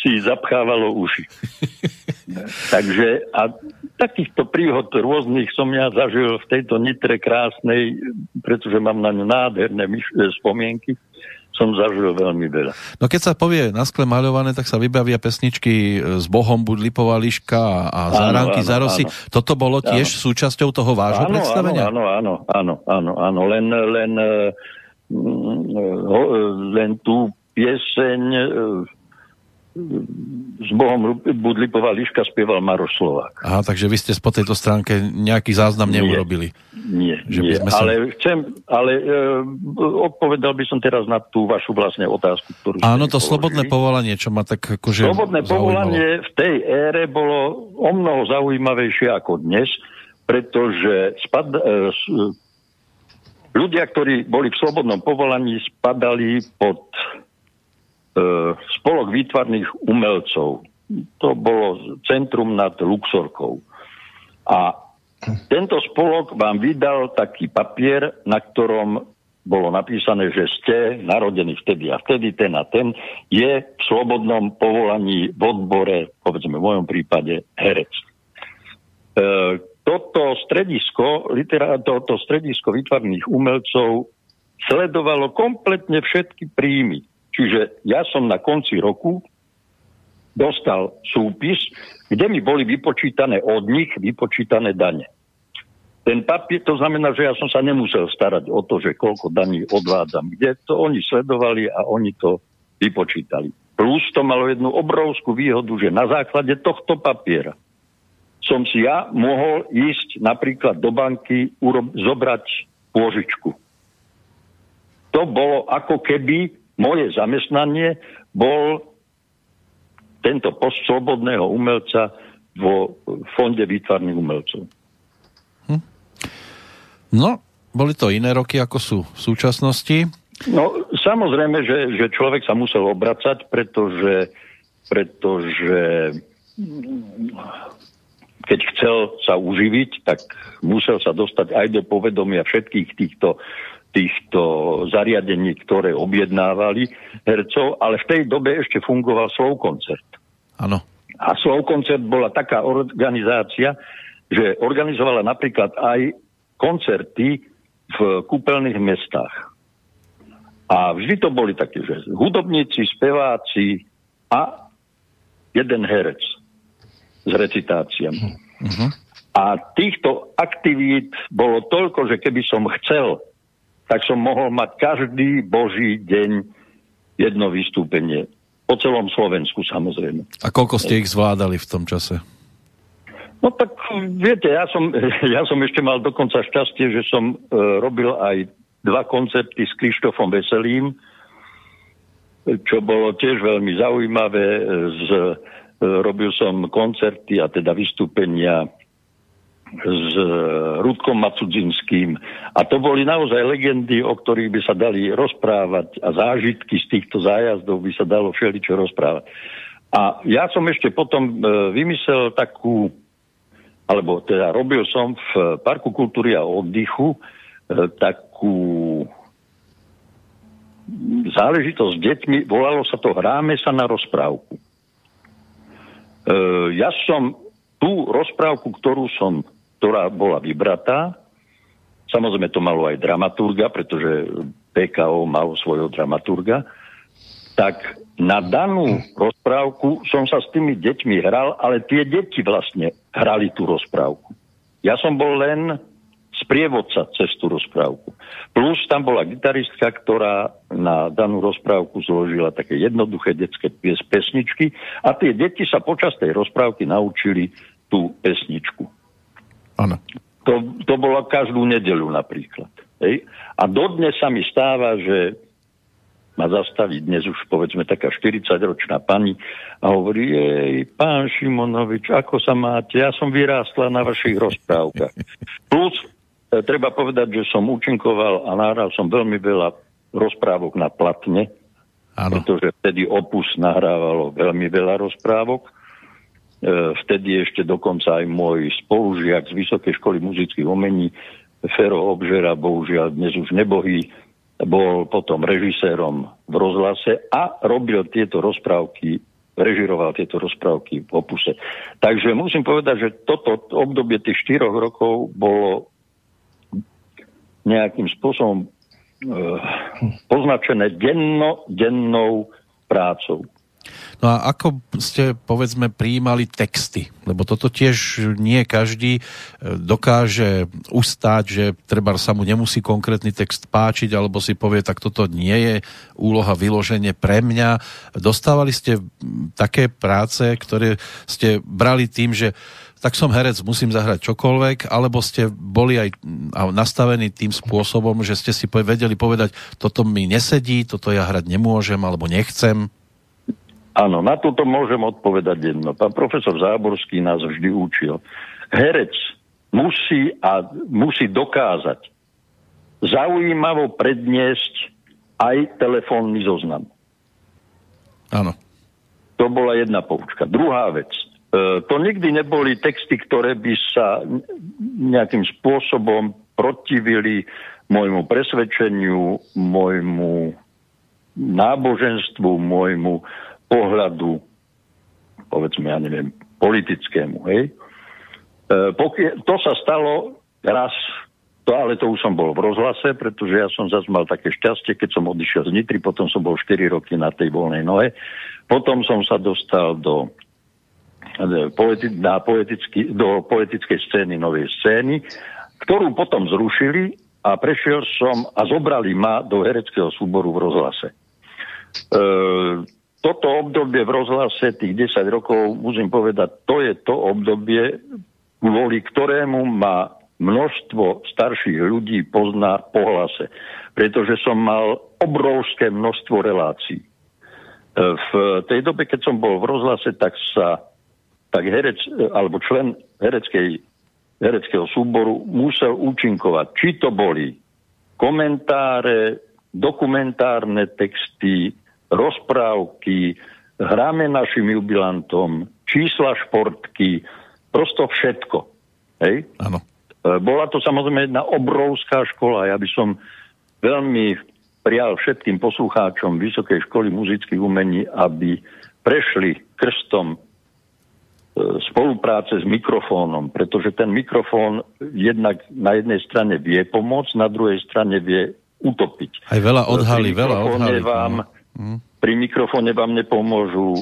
si zapchávalo uši. Takže a takýchto príhod rôznych som ja zažil v tejto nitre krásnej, pretože mám na ňu nádherné e, spomienky som zažil veľmi veľa. No keď sa povie na skle maľované, tak sa vybavia pesničky s Bohom buď Lipová liška a Záránky Zarosy. Toto bolo tiež áno. súčasťou toho vášho áno, predstavenia? Áno, áno, áno, áno, áno, len, len, len, len tú pieseň s Bohom Budlipová Liška spieval Maroš Slovák. Aha, takže vy ste po tejto stránke nejaký záznam nie, neurobili. Nie, že nie. Sa... ale chcem, ale e, odpovedal by som teraz na tú vašu vlastne otázku, ktorú Áno, to položili. slobodné povolanie, čo ma tak akože Slobodné zaujímalo. povolanie v tej ére bolo o mnoho zaujímavejšie ako dnes, pretože spad, e, s, ľudia, ktorí boli v slobodnom povolaní, spadali pod E, spolok výtvarných umelcov. To bolo centrum nad Luxorkou. A tento spolok vám vydal taký papier, na ktorom bolo napísané, že ste narodení vtedy a vtedy, ten a ten, je v slobodnom povolaní v odbore, povedzme v mojom prípade, herec. E, toto stredisko, literá, toto stredisko výtvarných umelcov sledovalo kompletne všetky príjmy Čiže ja som na konci roku dostal súpis, kde mi boli vypočítané od nich vypočítané dane. Ten papier, to znamená, že ja som sa nemusel starať o to, že koľko daní odvádzam, kde to oni sledovali a oni to vypočítali. Plus to malo jednu obrovskú výhodu, že na základe tohto papiera som si ja mohol ísť napríklad do banky urob- zobrať pôžičku. To bolo ako keby moje zamestnanie bol tento post slobodného umelca vo fonde výtvarných umelcov. Hm. No, boli to iné roky, ako sú v súčasnosti? No, samozrejme, že, že človek sa musel obracať, pretože, pretože keď chcel sa uživiť, tak musel sa dostať aj do povedomia všetkých týchto týchto zariadení, ktoré objednávali hercov, ale v tej dobe ešte fungoval Slovkoncert. Áno. A Slovkoncert bola taká organizácia, že organizovala napríklad aj koncerty v kúpeľných mestách. A vždy to boli také, že hudobníci, speváci a jeden herec s recitáciami. Uh-huh. A A týchto aktivít bolo toľko, že keby som chcel, tak som mohol mať každý boží deň jedno vystúpenie. Po celom Slovensku samozrejme. A koľko ste ich zvládali v tom čase? No tak viete, ja som, ja som ešte mal dokonca šťastie, že som e, robil aj dva koncerty s Krištofom Veselým, čo bolo tiež veľmi zaujímavé. Z, e, robil som koncerty a teda vystúpenia s Rudkom Macudzinským. A to boli naozaj legendy, o ktorých by sa dali rozprávať a zážitky z týchto zájazdov by sa dalo všeličo rozprávať. A ja som ešte potom e, vymyslel takú, alebo teda robil som v Parku kultúry a oddychu e, takú záležitosť s deťmi, volalo sa to Hráme sa na rozprávku. E, ja som tú rozprávku, ktorú som, ktorá bola vybratá, samozrejme to malo aj dramaturga, pretože PKO malo svojho dramaturga, tak na danú rozprávku som sa s tými deťmi hral, ale tie deti vlastne hrali tú rozprávku. Ja som bol len sprievodca cez tú rozprávku. Plus tam bola gitaristka, ktorá na danú rozprávku zložila také jednoduché detské pesničky a tie deti sa počas tej rozprávky naučili tú pesničku. Áno. To, to bolo každú nedelu napríklad. Hej? A dodnes sa mi stáva, že ma zastaví dnes už povedzme taká 40-ročná pani a hovorí, jej, pán Šimonovič, ako sa máte? Ja som vyrástla na vašich rozprávkach. Plus E, treba povedať, že som účinkoval a nahral som veľmi veľa rozprávok na platne, ano. pretože vtedy Opus nahrávalo veľmi veľa rozprávok. E, vtedy ešte dokonca aj môj spolužiak z Vysokej školy muzických umení Fero Obžera, bohužiaľ dnes už nebohý, bol potom režisérom v rozhlase a robil tieto rozprávky režiroval tieto rozprávky v opuse. Takže musím povedať, že toto obdobie tých štyroch rokov bolo nejakým spôsobom e, poznačené denno, dennou prácou. No a ako ste, povedzme, prijímali texty? Lebo toto tiež nie každý e, dokáže ustáť, že treba sa mu nemusí konkrétny text páčiť, alebo si povie, tak toto nie je úloha vyloženie pre mňa. Dostávali ste také práce, ktoré ste brali tým, že tak som herec, musím zahrať čokoľvek, alebo ste boli aj nastavení tým spôsobom, že ste si vedeli povedať, toto mi nesedí, toto ja hrať nemôžem, alebo nechcem? Áno, na toto môžem odpovedať jedno. Pán profesor Záborský nás vždy učil. Herec musí a musí dokázať zaujímavo predniesť aj telefónny zoznam. Áno. To bola jedna poučka. Druhá vec. E, to nikdy neboli texty, ktoré by sa nejakým spôsobom protivili môjmu presvedčeniu, môjmu náboženstvu, môjmu pohľadu, povedzme, ja neviem, politickému. Hej? E, pokie, to sa stalo raz, to, ale to už som bol v rozhlase, pretože ja som zase mal také šťastie, keď som odišiel z Nitry, potom som bol 4 roky na tej voľnej nohe. Potom som sa dostal do politi- na politicky, do politickej scény novej scény, ktorú potom zrušili a prešiel som a zobrali ma do hereckého súboru v rozhlase. E, toto obdobie v rozhlase, tých 10 rokov, musím povedať, to je to obdobie, kvôli ktorému ma množstvo starších ľudí pozná po hlase. Pretože som mal obrovské množstvo relácií. E, v tej dobe, keď som bol v rozhlase, tak sa tak herec, alebo člen hereckej, hereckého súboru musel účinkovať. Či to boli komentáre, dokumentárne texty, rozprávky, hráme našim jubilantom, čísla športky, prosto všetko. Hej? Áno. E, bola to samozrejme jedna obrovská škola. Ja by som veľmi prijal všetkým poslucháčom Vysokej školy muzických umení, aby prešli krstom E, spolupráce s mikrofónom, pretože ten mikrofón jednak na jednej strane vie pomôcť, na druhej strane vie utopiť. Aj veľa odhalí, veľa odhalí. Vám. Pri mikrofóne vám nepomôžu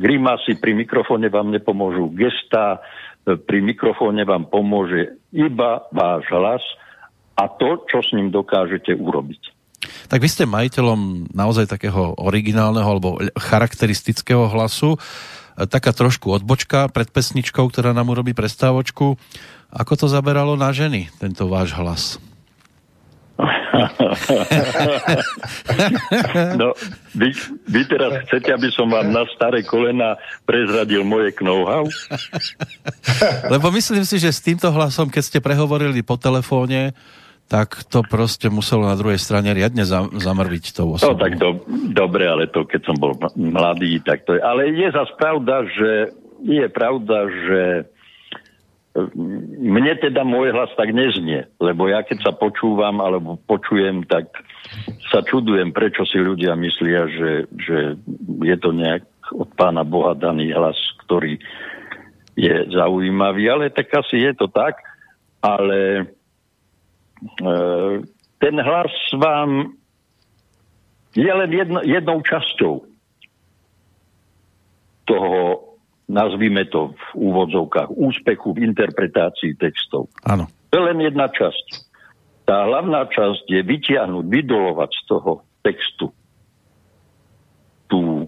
grimasy, pri mikrofóne vám nepomôžu gesta, pri mikrofóne vám pomôže iba váš hlas a to, čo s ním dokážete urobiť. Tak vy ste majiteľom naozaj takého originálneho alebo charakteristického hlasu. Taká trošku odbočka pred pesničkou, ktorá nám urobí prestávočku. Ako to zaberalo na ženy, tento váš hlas? No, vy, vy teraz chcete, aby som vám na staré kolena prezradil moje know-how? Lebo myslím si, že s týmto hlasom, keď ste prehovorili po telefóne, tak to proste muselo na druhej strane riadne zamrviť tou osobou. No tak do, dobre, ale to keď som bol mladý, tak to je. Ale je zase pravda, že je pravda, že mne teda môj hlas tak neznie, lebo ja keď sa počúvam alebo počujem, tak sa čudujem, prečo si ľudia myslia, že, že je to nejak od pána Boha daný hlas, ktorý je zaujímavý, ale tak asi je to tak, ale e, ten hlas vám je len jedno, jednou časťou toho nazvime to v úvodzovkách, úspechu v interpretácii textov. Áno. To je len jedna časť. Tá hlavná časť je vytiahnuť, vydolovať z toho textu tú,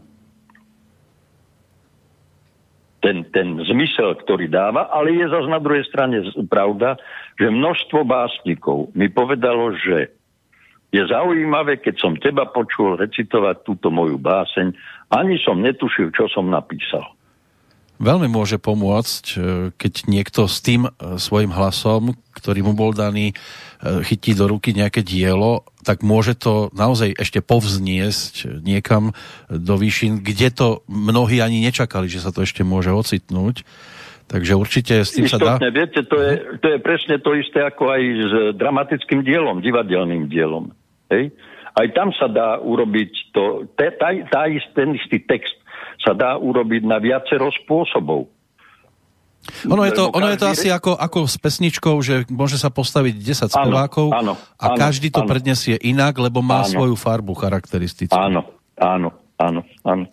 ten, ten zmysel, ktorý dáva, ale je zase na druhej strane pravda, že množstvo básnikov mi povedalo, že je zaujímavé, keď som teba počul recitovať túto moju báseň, ani som netušil, čo som napísal veľmi môže pomôcť, e, keď niekto s tým e, svojim hlasom, ktorý mu bol daný, e, chytí do ruky nejaké dielo, tak môže to naozaj ešte povzniesť niekam do výšin, kde to mnohí ani nečakali, že sa to ešte môže ocitnúť. Takže určite s tým Istotne, sa dá... viete, to je, to je presne to isté ako aj s dramatickým dielom, divadelným dielom. Hej? Aj tam sa dá urobiť to, tá, tá, ten istý text sa dá urobiť na viacero spôsobov. Ono je to, ono je to asi ako, ako s pesničkou, že môže sa postaviť 10 spevákov áno, áno, a každý to áno. prednesie inak, lebo má áno. svoju farbu charakteristickú. Áno, áno, áno, áno.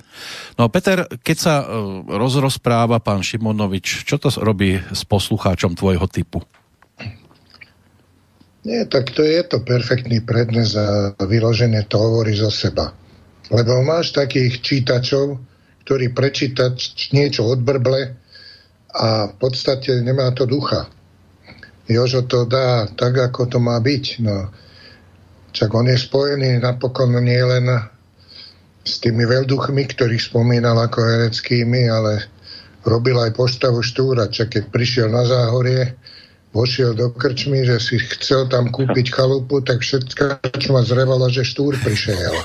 No Peter, keď sa uh, rozrozpráva pán Šimonovič, čo to robí s poslucháčom tvojho typu? Nie, tak to je to perfektný prednes a vyložené to hovorí zo seba. Lebo máš takých čítačov, ktorý prečítať niečo odbrble a v podstate nemá to ducha. Jožo to dá tak, ako to má byť. No, čak on je spojený napokon nie len s tými veľduchmi, ktorých spomínal ako hereckými, ale robil aj postavu Štúra. Čak keď prišiel na záhorie, vošiel do krčmy, že si chcel tam kúpiť chalupu, tak všetká krčma zrevala, že Štúr prišiel.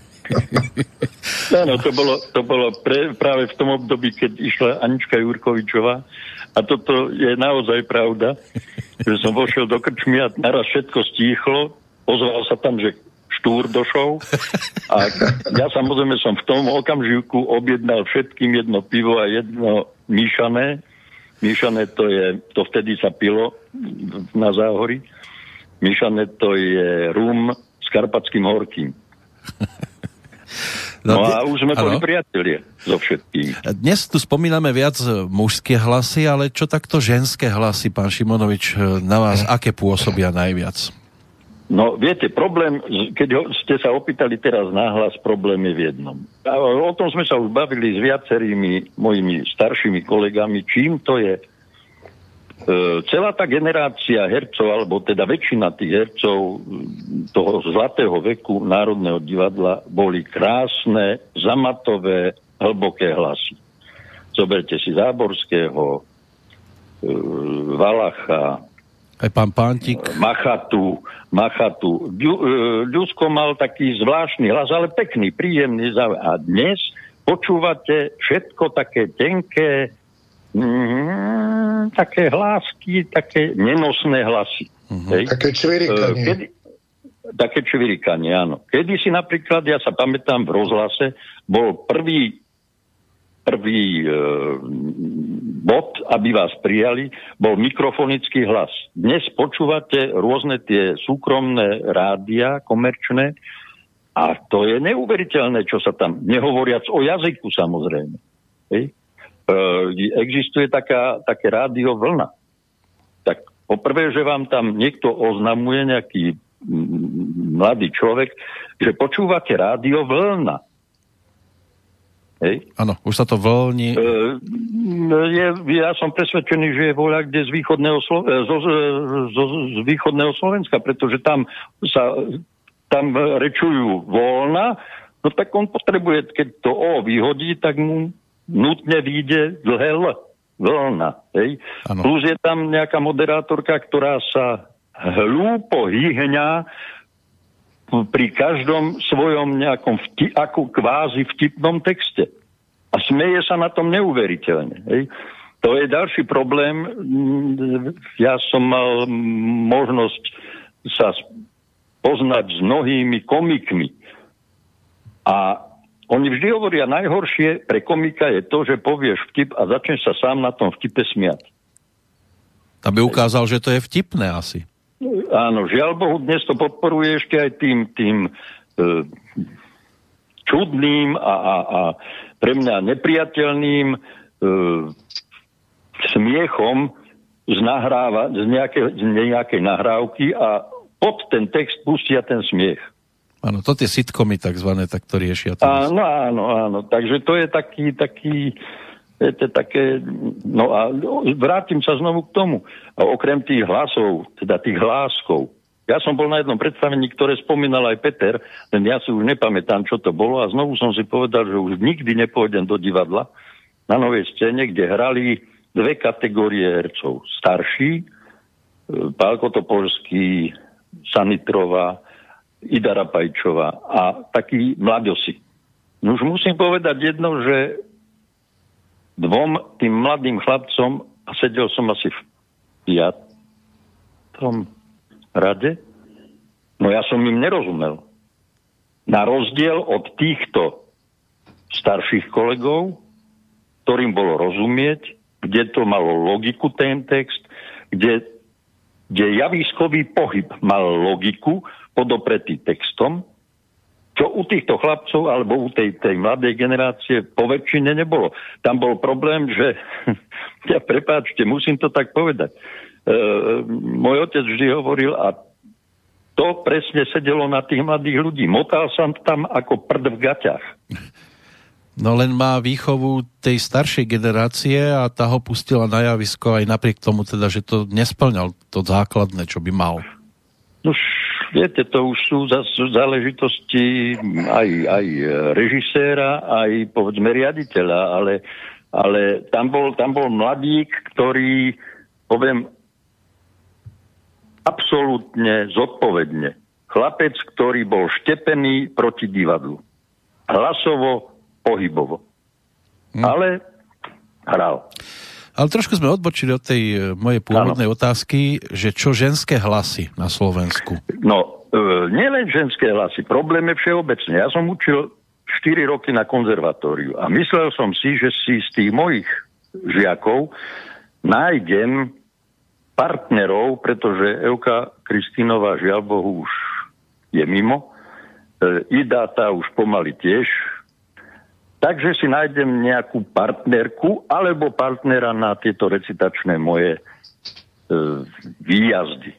Áno, to bolo, to bolo pre, práve v tom období, keď išla Anička Jurkovičová a toto je naozaj pravda, že som vošiel do krčmy a naraz všetko stíchlo, ozval sa tam, že štúr došol a ja samozrejme som v tom okamžiku objednal všetkým jedno pivo a jedno míšané. Míšané to je, to vtedy sa pilo na záhory. Míšané to je rum s karpatským horkým. No, no a už sme boli priatelia so všetkým. Dnes tu spomíname viac mužské hlasy, ale čo takto ženské hlasy, pán Šimonovič, na vás aké pôsobia najviac? No, viete, problém, keď ste sa opýtali teraz náhlas, problém je v jednom. O tom sme sa už bavili s viacerými mojimi staršími kolegami, čím to je celá tá generácia hercov, alebo teda väčšina tých hercov toho zlatého veku Národného divadla boli krásne, zamatové, hlboké hlasy. Zoberte si Záborského, e, Valacha, aj pán Pántik. Machatu, Machatu. Ľusko mal taký zvláštny hlas, ale pekný, príjemný. A dnes počúvate všetko také tenké, Mm, také hlásky, také nenosné hlasy. Hej? Také čvirikanie. Kedy, také čvirikanie, áno. Kedy si napríklad, ja sa pamätám v rozhlase, bol prvý prvý e, bod, aby vás prijali, bol mikrofonický hlas. Dnes počúvate rôzne tie súkromné rádia, komerčné, a to je neuveriteľné, čo sa tam, nehovoriac o jazyku samozrejme. Hej? E, existuje taká, také rádio vlna. Tak poprvé, že vám tam niekto oznamuje, nejaký mladý človek, že počúvate rádio vlna. Áno, už sa to vlní. E, je, ja som presvedčený, že je voľa kde z východného, Slo- e, zo, zo, z východného Slovenska, pretože tam sa tam rečujú voľna, no tak on potrebuje, keď to O vyhodí, tak mu nutne vyjde dlhé L, vlna. Hej. Plus je tam nejaká moderátorka, ktorá sa hlúpo hýhňa pri každom svojom nejakom vti, ako kvázi vtipnom texte. A smeje sa na tom neuveriteľne. Hej. To je ďalší problém. Ja som mal možnosť sa poznať s mnohými komikmi. A oni vždy hovoria, najhoršie pre komika je to, že povieš vtip a začneš sa sám na tom vtipe smiať. Aby ukázal, že to je vtipné asi. Áno, žiaľ Bohu, dnes to podporuje ešte aj tým, tým e, čudným a, a, a pre mňa nepriateľným e, smiechom z, nahráva, z, nejaké, z nejakej nahrávky a pod ten text pustia ten smiech. Áno, to tie sitcomy takzvané, tak to riešia. Áno, áno, áno. Takže to je taký, taký Viete, také, no a vrátim sa znovu k tomu. A okrem tých hlasov, teda tých hláskov, ja som bol na jednom predstavení, ktoré spomínal aj Peter, len ja si už nepamätám, čo to bolo a znovu som si povedal, že už nikdy nepôjdem do divadla na novej scéne, kde hrali dve kategórie hercov. Starší, e, Pálko Topolský, Sanitrová, Ida Rapajčová a takí mladosi. No už musím povedať jedno, že dvom tým mladým chlapcom a sedel som asi v piatom rade, no ja som im nerozumel. Na rozdiel od týchto starších kolegov, ktorým bolo rozumieť, kde to malo logiku ten text, kde, kde javiskový pohyb mal logiku podopretý textom, čo u týchto chlapcov alebo u tej, tej mladej generácie po väčšine nebolo. Tam bol problém, že, ja prepáčte, musím to tak povedať, e, môj otec vždy hovoril a to presne sedelo na tých mladých ľudí. Motal som tam ako prd v gaťach. No len má výchovu tej staršej generácie a tá ho pustila na javisko aj napriek tomu teda, že to nesplňal to základné, čo by mal. No viete, to už sú záležitosti aj, aj režiséra, aj povedzme riaditeľa, ale, ale tam, bol, tam bol mladík, ktorý, poviem, absolútne zodpovedne. Chlapec, ktorý bol štepený proti divadlu. Hlasovo, pohybovo. Hm. Ale hral. Ale trošku sme odbočili od tej e, mojej pôvodnej ano. otázky, že čo ženské hlasy na Slovensku? No, e, nielen ženské hlasy, problém je všeobecne. Ja som učil 4 roky na konzervatóriu a myslel som si, že si z tých mojich žiakov nájdem partnerov, pretože Euka Kristínová žiaľ Bohu už je mimo. E, Ida tá už pomaly tiež Takže si nájdem nejakú partnerku alebo partnera na tieto recitačné moje e, výjazdy.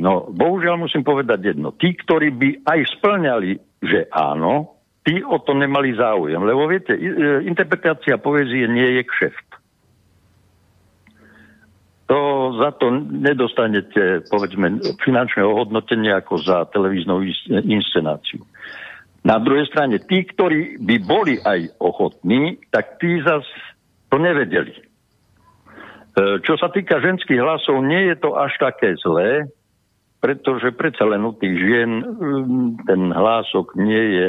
No, bohužiaľ musím povedať jedno. Tí, ktorí by aj splňali, že áno, tí o to nemali záujem. Lebo viete, e, interpretácia poézie nie je kšeft. To za to nedostanete, povedzme, finančné ohodnotenie ako za televíznou inscenáciu. Na druhej strane, tí, ktorí by boli aj ochotní, tak tí zas to nevedeli. E, čo sa týka ženských hlasov, nie je to až také zlé, pretože predsa len u tých žien mm, ten hlások nie je...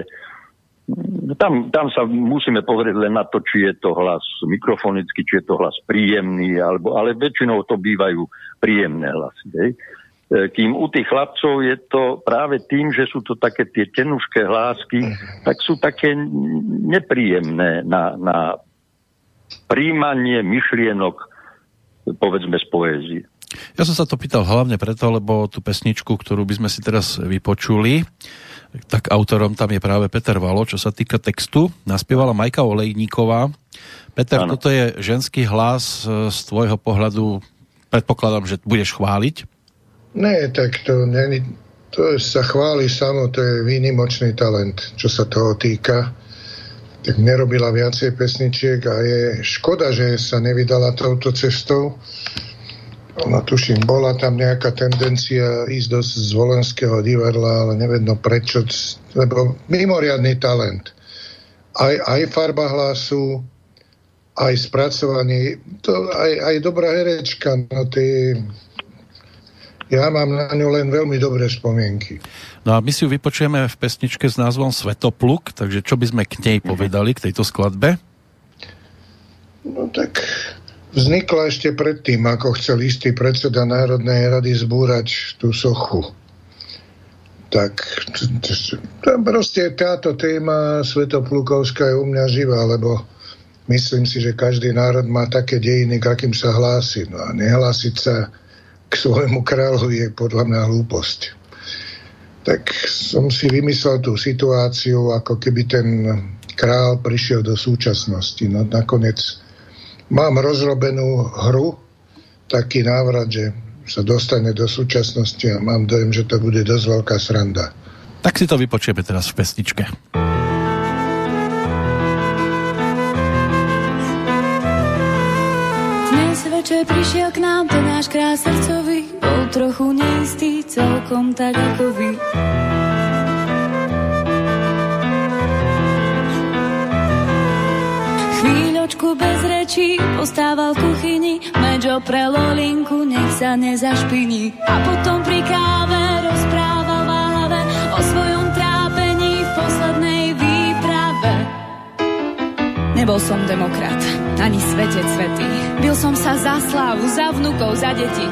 Tam, tam sa musíme pozrieť len na to, či je to hlas mikrofonický, či je to hlas príjemný, alebo, ale väčšinou to bývajú príjemné hlasy. Hej. E, kým u tých chlapcov je to práve tým, že sú to také tie tenušké hlásky, mhm. tak sú také nepríjemné na, na príjmanie myšlienok, povedzme, z poézie. Ja som sa to pýtal hlavne preto, lebo tú pesničku, ktorú by sme si teraz vypočuli, tak autorom tam je práve Peter Valo, čo sa týka textu. Naspievala Majka Olejníková. Peter, ano. toto je ženský hlas e, z tvojho pohľadu. Predpokladám, že budeš chváliť. Nie, tak to, nie, to sa chváli samo, to je výnimočný talent, čo sa toho týka. Tak nerobila viacej pesničiek a je škoda, že sa nevydala touto cestou No tuším, bola tam nejaká tendencia ísť do zvolenského divadla, ale nevedno prečo, lebo mimoriadný talent. Aj, aj farba hlasu, aj spracovanie, to, aj, aj dobrá herečka, no ty, ja mám na ňu len veľmi dobré spomienky. No a my si ju vypočujeme v pesničke s názvom Svetopluk, takže čo by sme k nej povedali, k tejto skladbe? No tak vznikla ešte predtým, ako chcel istý predseda Národnej rady zbúrať tú sochu. Tak proste táto téma Svetoplukovská je u mňa živá, lebo myslím si, že každý národ má také dejiny, k akým sa hlási. No a nehlásiť sa k svojmu kráľovi je podľa mňa hlúposť. Tak som si vymyslel tú situáciu, ako keby ten král prišiel do súčasnosti. No nakoniec mám rozrobenú hru, taký návrat, že sa dostane do súčasnosti a mám dojem, že to bude dosť veľká sranda. Tak si to vypočujeme teraz v pesničke. Večer prišiel k nám ten náš krás srdcový, bol trochu neistý, celkom tak ako vy. chvíľočku bez rečí postával v kuchyni, medžo pre Lolinku, nech sa nezašpiní. A potom pri káve rozprával Nebol som demokrat, ani svetec svetý. Bil som sa za slávu, za vnukov, za deti.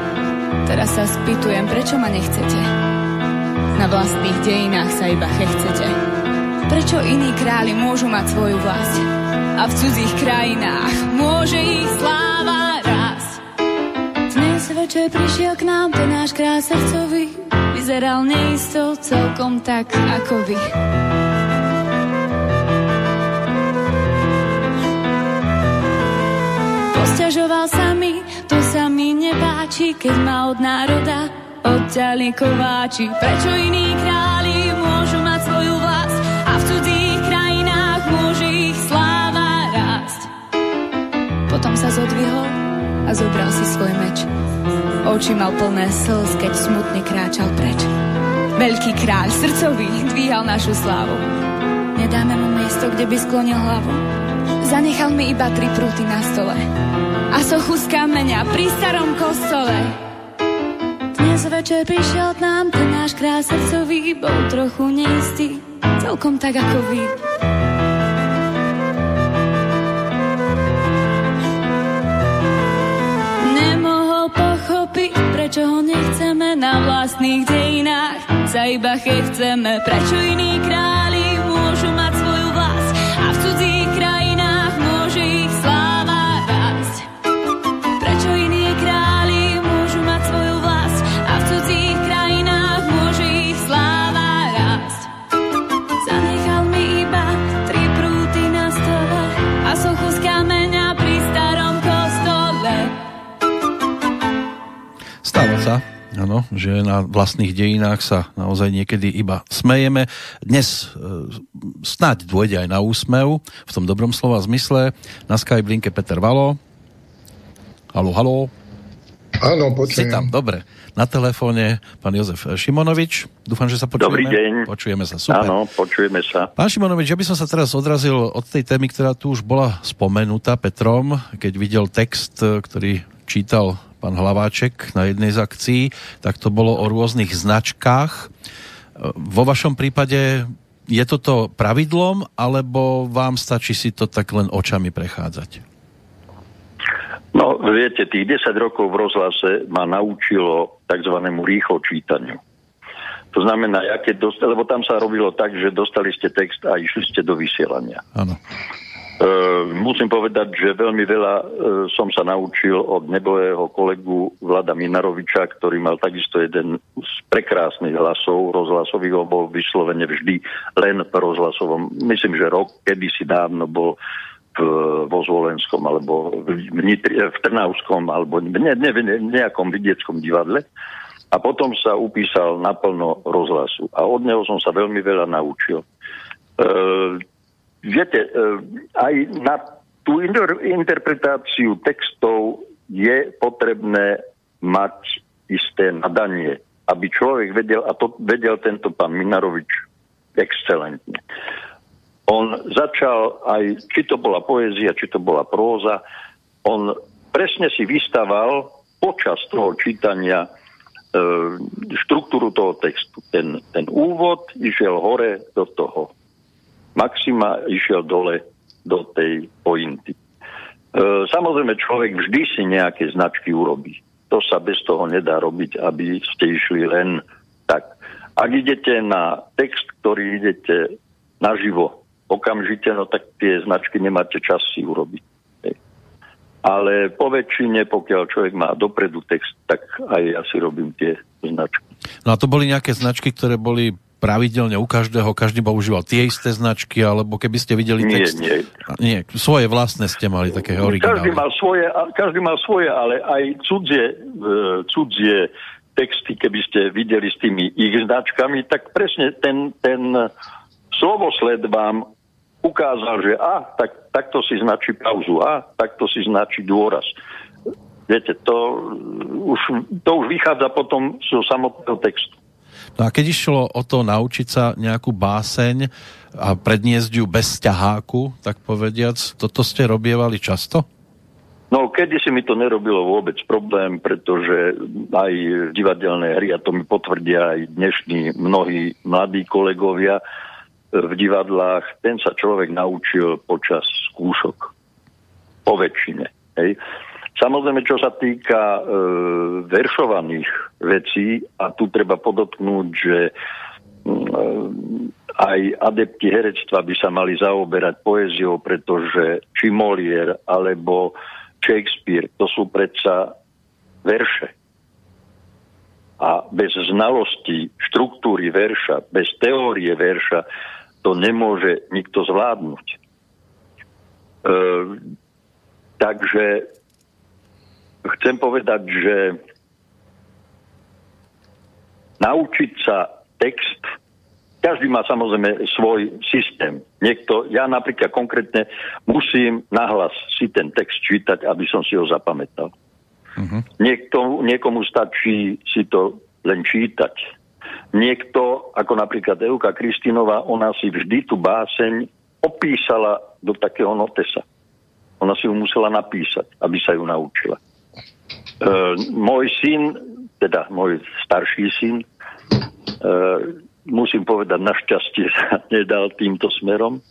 Teraz sa spýtujem, prečo ma nechcete. Na vlastných dejinách sa iba chechcete. Prečo iní králi môžu mať svoju vlast? a v cudzích krajinách môže ich sláva rásť. Dnes večer prišiel k nám ten náš srdcový, vyzeral neisto celkom tak ako vy. Posťažoval sa mi, to sa mi nepáči, keď ma od národa odťali kováči. Prečo iní králi môžu mať svoju vlast a v cudzích krajinách môže ich sláva potom sa zodvihol a zobral si svoj meč. Oči mal plné slz, keď smutne kráčal preč. Veľký kráľ, srdcový, dvíhal našu slávu. Nedáme mu miesto, kde by sklonil hlavu. Zanechal mi iba tri prúty na stole. A sochu z kameňa pri starom kostole. Dnes večer prišiel k nám ten náš kráľ srdcový, bol trochu neistý, celkom tak ako vy. pochopiť, prečo ho nechceme na vlastných dejinách. Sa iba chceme, prečo iní králi môžu áno, že na vlastných dejinách sa naozaj niekedy iba smejeme. Dnes e, snáď dôjde aj na úsmev, v tom dobrom slova zmysle. Na Skype linke Peter Valo. Halo, halo. Áno, počujem. Si tam, dobre. Na telefóne pán Jozef Šimonovič. Dúfam, že sa počujeme. Dobrý deň. Počujeme sa, super. Áno, počujeme sa. Pán Šimonovič, ja by som sa teraz odrazil od tej témy, ktorá tu už bola spomenutá Petrom, keď videl text, ktorý čítal pán Hlaváček na jednej z akcií, tak to bolo o rôznych značkách. Vo vašom prípade je toto pravidlom, alebo vám stačí si to tak len očami prechádzať? No, viete, tých 10 rokov v rozhlase ma naučilo tzv. rýchlo čítaniu. To znamená, ja keď dostali, lebo tam sa robilo tak, že dostali ste text a išli ste do vysielania. Áno. E, musím povedať, že veľmi veľa e, som sa naučil od nebohého kolegu Vlada Minaroviča, ktorý mal takisto jeden z prekrásnych hlasov rozhlasových, bol vyslovene vždy len v rozhlasovom. Myslím, že rok kedysi dávno bol v, vo Zvolenskom alebo v, Nitri, v Trnavskom alebo ne, ne, ne, nejakom vidieckom divadle a potom sa upísal naplno rozhlasu a od neho som sa veľmi veľa naučil. E, viete, e, aj na tú inter, interpretáciu textov je potrebné mať isté nadanie, aby človek vedel, a to vedel tento pán Minarovič excelentne. On začal aj, či to bola poézia, či to bola próza, on presne si vystaval počas toho čítania e, štruktúru toho textu. Ten, ten úvod išiel hore do toho maxima, išiel dole do tej pointy. E, samozrejme, človek vždy si nejaké značky urobí. To sa bez toho nedá robiť, aby ste išli len tak. Ak idete na text, ktorý idete naživo okamžite, no tak tie značky nemáte čas si urobiť. Ale po väčšine, pokiaľ človek má dopredu text, tak aj ja si robím tie značky. No a to boli nejaké značky, ktoré boli pravidelne u každého, každý používal tie isté značky, alebo keby ste videli nie, text... Nie, nie. Svoje vlastné ste mali, také originálne. Každý mal svoje, každý mal svoje ale aj cudzie, e, cudzie texty, keby ste videli s tými ich značkami, tak presne ten, ten slovosled vám ukázal, že a, tak, takto si značí pauzu, a, takto si značí dôraz. Viete, to už, to už vychádza potom zo samotného textu. No a keď išlo o to naučiť sa nejakú báseň a predniesť ju bez ťaháku, tak povediac, toto ste robievali často? No, kedy si mi to nerobilo vôbec problém, pretože aj v divadelnej hry, a to mi potvrdia aj dnešní mnohí mladí kolegovia, v divadlách, ten sa človek naučil počas skúšok. Po väčšine. Hej. Samozrejme, čo sa týka e, veršovaných vecí, a tu treba podotknúť, že e, aj adepti herectva by sa mali zaoberať poéziou, pretože či Molière alebo Shakespeare, to sú predsa verše. A bez znalosti štruktúry verša, bez teórie verša, to nemôže nikto zvládnuť. E, takže chcem povedať, že naučiť sa text, každý má samozrejme svoj systém. Niekto, ja napríklad konkrétne musím nahlas si ten text čítať, aby som si ho zapamätal. Uh-huh. Niekto, niekomu stačí si to len čítať niekto, ako napríklad Euka Kristinová, ona si vždy tú báseň opísala do takého notesa. Ona si ju musela napísať, aby sa ju naučila. E, môj syn, teda môj starší syn, e, musím povedať, našťastie sa nedal týmto smerom,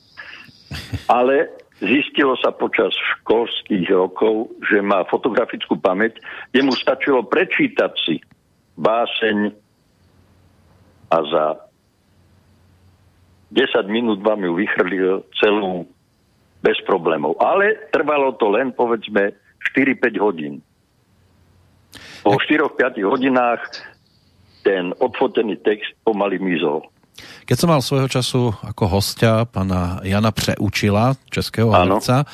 ale zistilo sa počas školských rokov, že má fotografickú pamäť, jemu stačilo prečítať si báseň a za 10 minút vám ju vychrlil celú bez problémov. Ale trvalo to len povedzme 4-5 hodín. Po 4-5 hodinách ten odfotený text pomaly mizol. Keď som mal svojho času ako hostia pana Jana Přeučila, českého herca,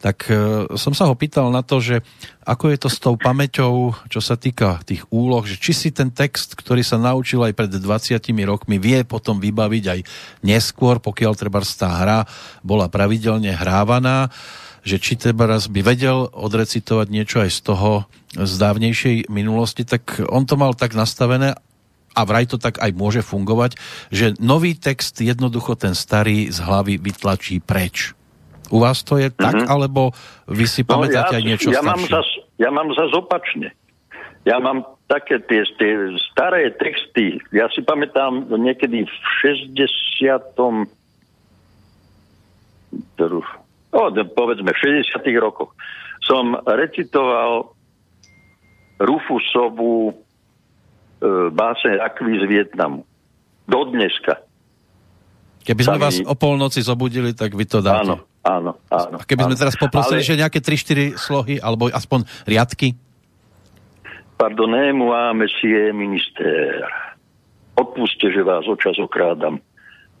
tak e, som sa ho pýtal na to, že ako je to s tou pamäťou, čo sa týka tých úloh, že či si ten text, ktorý sa naučil aj pred 20 rokmi, vie potom vybaviť aj neskôr, pokiaľ treba tá hra bola pravidelne hrávaná, že či raz by vedel odrecitovať niečo aj z toho z dávnejšej minulosti, tak on to mal tak nastavené, a vraj to tak aj môže fungovať, že nový text jednoducho ten starý z hlavy vytlačí preč. U vás to je tak, mm-hmm. alebo vy si no, pamätáte ja, aj niečo ja mám, zas, ja mám zas opačne. Ja mám také tie, tie staré texty, ja si pamätám niekedy v 60. Oh, povedzme v 60. rokoch som recitoval Rufusovú e, báseň Akví z Vietnamu. Do dneska. Keby sme Sami... vás o polnoci zobudili, tak vy to dáte. Áno, áno, áno. A keby áno. sme teraz poprosili, Ale... že nejaké 3-4 slohy, alebo aspoň riadky? Pardonnez-moi, monsieur minister. Odpuste, že vás očas okrádam.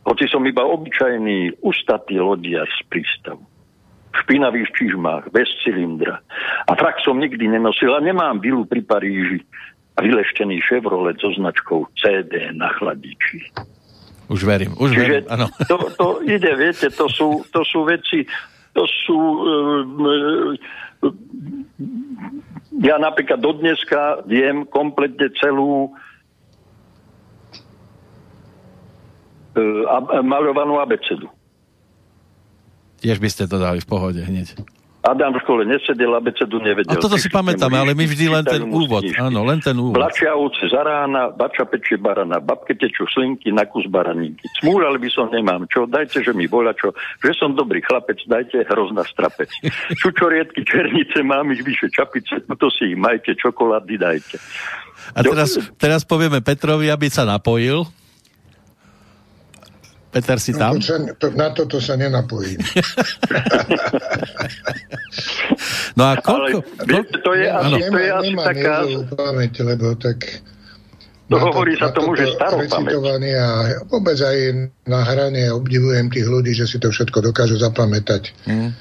Hoci som iba obyčajný ustatý lodiar z prístavu. V špinavých čižmách, bez cylindra. A frak som nikdy nenosil a nemám vilu pri Paríži a vyleštený Chevrolet so značkou CD na chladiči. Už verím, už Čiže verím, áno. To, to ide, viete, to sú, to sú veci, to sú... Uh, ja napríklad do dneska viem kompletne celú uh, maľovanú abecedu. Tiež by ste to dali v pohode hneď. Adam v škole nesedel, abecedu nevedel. A toto si pamätáme, ale my vždy len ten úvod. Áno, len ten úvod. Plačia ovce za rána, bača pečie barana, babke tečú slinky na kus baraninky. Smúral by som, nemám čo, dajte, že mi voľa čo, že som dobrý chlapec, dajte hrozná strapec. Čučoriedky, černice, mám ich vyše čapice, to si ich majte, čokolády dajte. A teraz, teraz povieme Petrovi, aby sa napojil. Peter, si tam? Na, to sa, to, na toto sa nenapojím. no a koľko... Ale, viete, to je asi, to je asi nemám taká... pamäť, lebo tak... To hovorí sa tomu, že starú pamäť. A vôbec aj na hranie obdivujem tých ľudí, že si to všetko dokážu zapamätať. Hmm.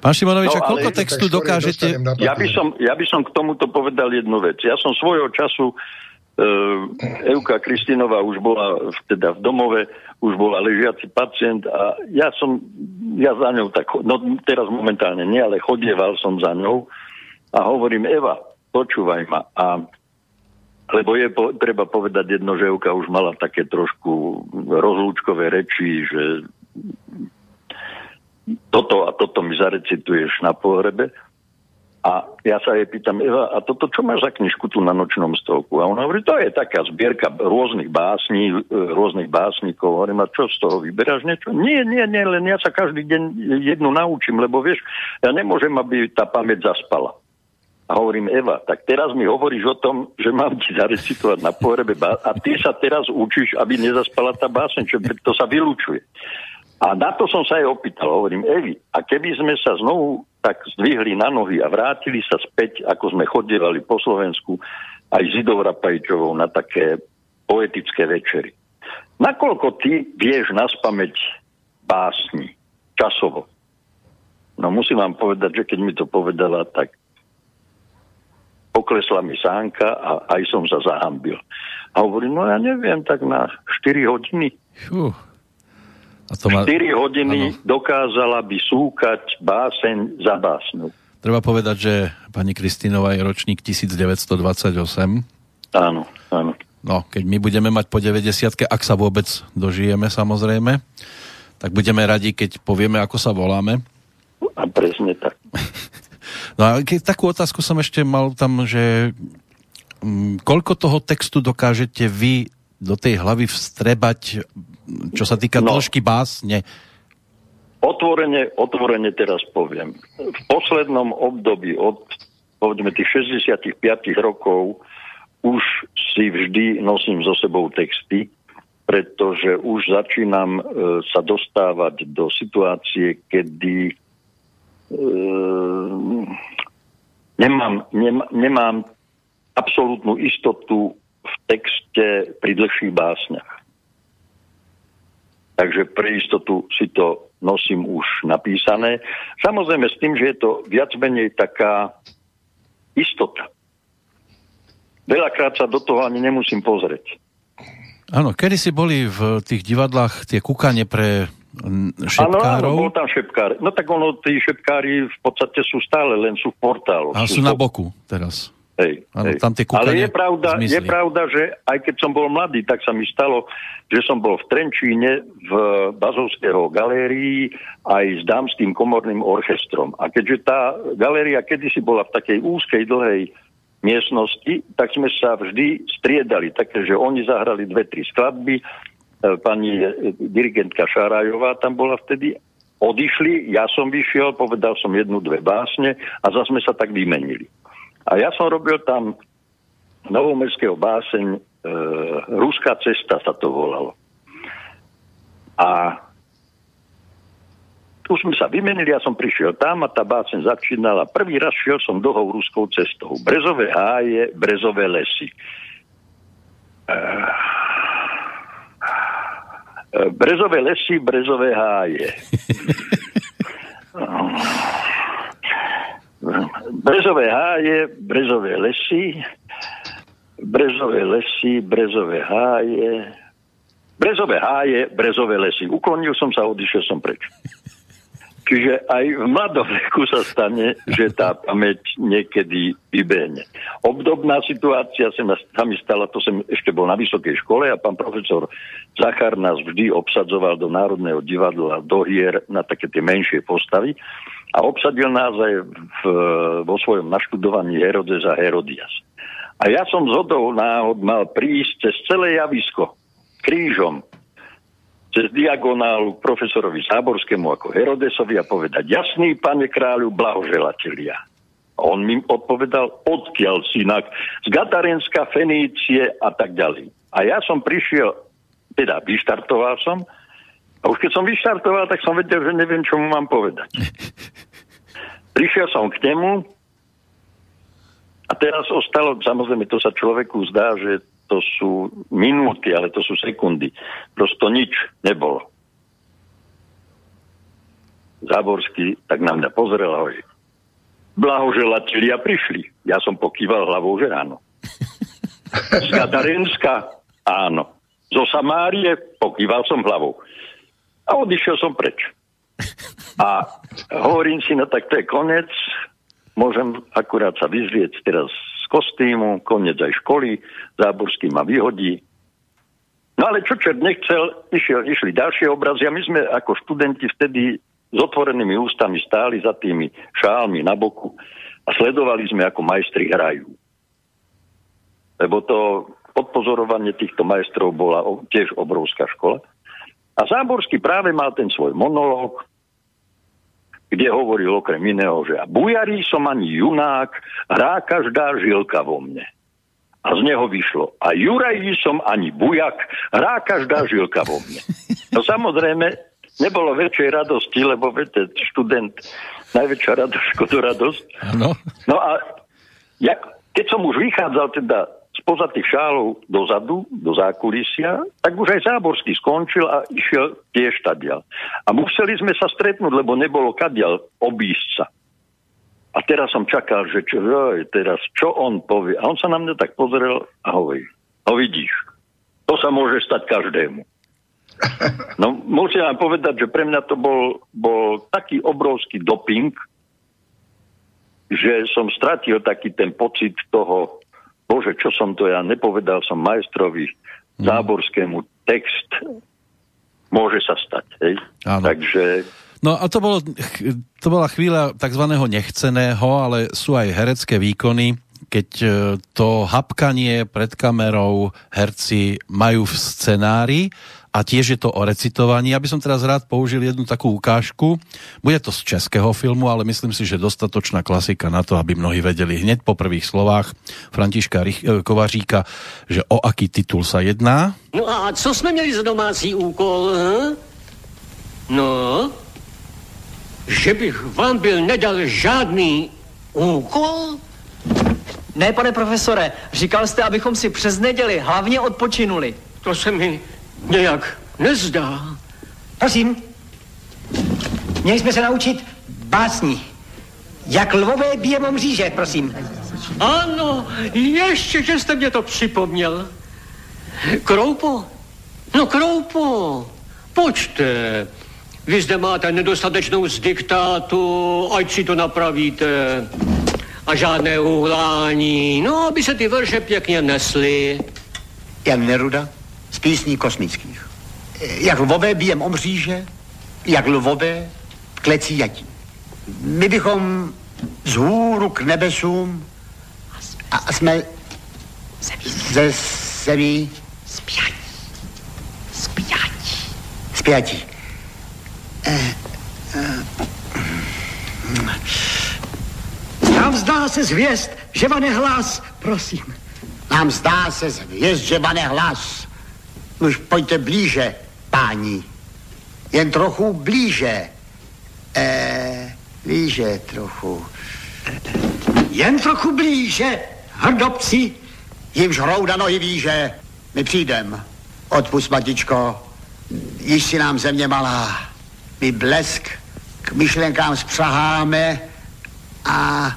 Pán Šimonovič, no, koľko textu dokážete... Ja by, som, ja by som k tomuto povedal jednu vec. Ja som svojho času Uh, Euka Kristinová už bola teda v domove, už bola ležiaci pacient a ja som, ja za ňou tak, no teraz momentálne nie, ale chodieval som za ňou a hovorím, Eva, počúvaj ma. A, lebo je po, treba povedať jedno, že Euka už mala také trošku rozlúčkové reči, že toto a toto mi zarecituješ na pohrebe. A ja sa jej pýtam, Eva, a toto čo máš za knižku tu na nočnom stolku? A ona hovorí, to je taká zbierka rôznych básní, e, rôznych básnikov. Hovorím, a čo z toho vyberáš niečo? Nie, nie, nie, len ja sa každý deň jednu naučím, lebo vieš, ja nemôžem, aby tá pamäť zaspala. A hovorím, Eva, tak teraz mi hovoríš o tom, že mám ti zarecitovať na pohrebe bás- a ty sa teraz učíš, aby nezaspala tá báseň, čo to sa vylúčuje. A na to som sa aj opýtal, hovorím, Evi, a keby sme sa znovu tak zdvihli na nohy a vrátili sa späť, ako sme chodievali po Slovensku, aj s Idou Rapajčovou na také poetické večery. Nakoľko ty vieš na spameť básni časovo? No musím vám povedať, že keď mi to povedala, tak poklesla mi sánka a aj som sa zahambil. A hovorím, no ja neviem, tak na 4 hodiny. Fú. To má... 4 hodiny ano. dokázala by súkať báseň za básňou. Treba povedať, že pani Kristínová je ročník 1928. Áno, áno. No, keď my budeme mať po 90 ak sa vôbec dožijeme samozrejme, tak budeme radi, keď povieme, ako sa voláme. A presne tak. no a keď takú otázku som ešte mal tam, že mm, koľko toho textu dokážete vy do tej hlavy vstrebať čo sa týka no. dĺžky básne? Otvorene, otvorene teraz poviem. V poslednom období od povedzme tých 65 rokov už si vždy nosím so sebou texty, pretože už začínam e, sa dostávať do situácie, kedy e, nemám, nem, nemám absolútnu istotu v texte pri dlhších básniach. Takže pre istotu si to nosím už napísané. Samozrejme s tým, že je to viac menej taká istota. Veľakrát sa do toho ani nemusím pozrieť. Áno, kedy si boli v tých divadlách tie kúkanie pre šepkárov? Áno, bol tam šepkár. No tak ono, tí šepkári v podstate sú stále, len sú v portálu. A sú, sú na boku teraz. Hej, ano, hej. Tam tie Ale je pravda, je pravda, že aj keď som bol mladý, tak sa mi stalo, že som bol v Trenčíne v Bazovského galérii aj s dámským komorným orchestrom. A keďže tá galéria kedysi bola v takej úzkej, dlhej miestnosti, tak sme sa vždy striedali. Takže oni zahrali dve, tri skladby. E, pani dirigentka Šarajová tam bola vtedy. Odišli, ja som vyšiel, povedal som jednu, dve básne a zase sme sa tak vymenili. A ja som robil tam novomestského báseň e, Ruská cesta sa to volalo. A tu sme sa vymenili, ja som prišiel tam a tá báseň začínala. Prvý raz šiel som dlhou ruskou cestou. Brezové háje, brezové lesy. Brezové lesy, brezové háje. Brezové háje, brezové lesy, brezové lesy, brezové háje, brezové háje, brezové lesy. Uklonil som sa, odišiel som preč. Čiže aj v mladom veku sa stane, že tá pamäť niekedy vybehne. Obdobná situácia sa, mi stala, to som ešte bol na vysokej škole a pán profesor Zachar nás vždy obsadzoval do Národného divadla, do hier na také tie menšie postavy a obsadil nás aj v, vo svojom naštudovaní Herodes a Herodias. A ja som zhodou náhod mal prísť cez celé javisko krížom cez diagonálu profesorovi Záborskému ako Herodesovi a povedať, jasný pane kráľu, blahoželatelia. A on mi odpovedal, odkiaľ synak, z Gatarenska, Fenície a tak ďalej. A ja som prišiel, teda vyštartoval som, a už keď som vyštartoval, tak som vedel, že neviem, čo mu mám povedať. Prišiel som k nemu a teraz ostalo, samozrejme, to sa človeku zdá, že to sú minúty, ale to sú sekundy. Prosto nič nebolo. Záborský tak na mňa pozrel a hovorí, blahoželatelia prišli. Ja som pokýval hlavou, že áno. Z Gadarenska áno. Zo Samárie pokýval som hlavou. A odišiel som preč. A hovorím si, no tak to je konec, môžem akurát sa vyzrieť teraz kostýmu, koniec aj školy, Záborský ma vyhodí. No ale čo čert nechcel, išiel, išli ďalšie obrazy a my sme ako študenti vtedy s otvorenými ústami stáli za tými šálmi na boku a sledovali sme, ako majstri hrajú. Lebo to podpozorovanie týchto majstrov bola tiež obrovská škola. A Záborský práve mal ten svoj monológ, kde hovoril okrem iného, že a bujarí som ani junák, hrá každá žilka vo mne. A z neho vyšlo, a Jurají som ani bujak, hrá každá žilka vo mne. No samozrejme, nebolo väčšej radosti, lebo viete, študent, najväčšia radosť, škodu radosť. No a ja, keď som už vychádzal teda spoza tých šálov dozadu, do zákulisia, tak už aj Záborský skončil a išiel tiež tadiaľ. A museli sme sa stretnúť, lebo nebolo kadiaľ obísť sa. A teraz som čakal, že čo, teraz čo on povie. A on sa na mňa tak pozrel a hovorí, no vidíš, to sa môže stať každému. No musím vám povedať, že pre mňa to bol, bol taký obrovský doping, že som stratil taký ten pocit toho, bože, čo som to ja nepovedal som majstrovi hmm. Záborskému text môže sa stať. Hej? Áno. Takže No a to, bolo, to bola chvíľa tzv. nechceného, ale sú aj herecké výkony, keď e, to hapkanie pred kamerou herci majú v scenári a tiež je to o recitovaní. Ja by som teraz rád použil jednu takú ukážku. Bude to z českého filmu, ale myslím si, že dostatočná klasika na to, aby mnohí vedeli hneď po prvých slovách Františka Rich- eh, Kovaříka, že o aký titul sa jedná. No a co jsme měli za domácí úkol? Hm? No, že bych vám byl nedal žádný úkol? Ne, pane profesore, říkal jste, abychom si přes neděli hlavně odpočinuli. To se mi nějak nezdá. Prosím, měli jsme se naučit básní. Jak lvové bije mříže, prosím. Ano, ještě, že jste mě to připomněl. Kroupo, no Kroupo, počte. Vy zde máte nedostatečnou z diktátu, ať si to napravíte. A žádné uhlání, no, aby se ty verše pěkně nesly. Jan Neruda? Z písní kosmických. Jak lvové bijem o mříže, jak lvové klecí jatí. My bychom z hůru k nebesům a jsme ze zemí spjatí. Spjatí. Spjatí. Eh, eh. Nám zdá se zvěst, že vane hlas, prosím. Nám zdá se zvěst, že vane hlas. Už pojďte blíže, páni. Jen trochu blíže. E, blíže trochu. Jen trochu blíže, hrdobci. Jimž hrouda nohy výže. my přijdem. Odpust, Matičko, již si nám země malá. My blesk k myšlenkám spřaháme a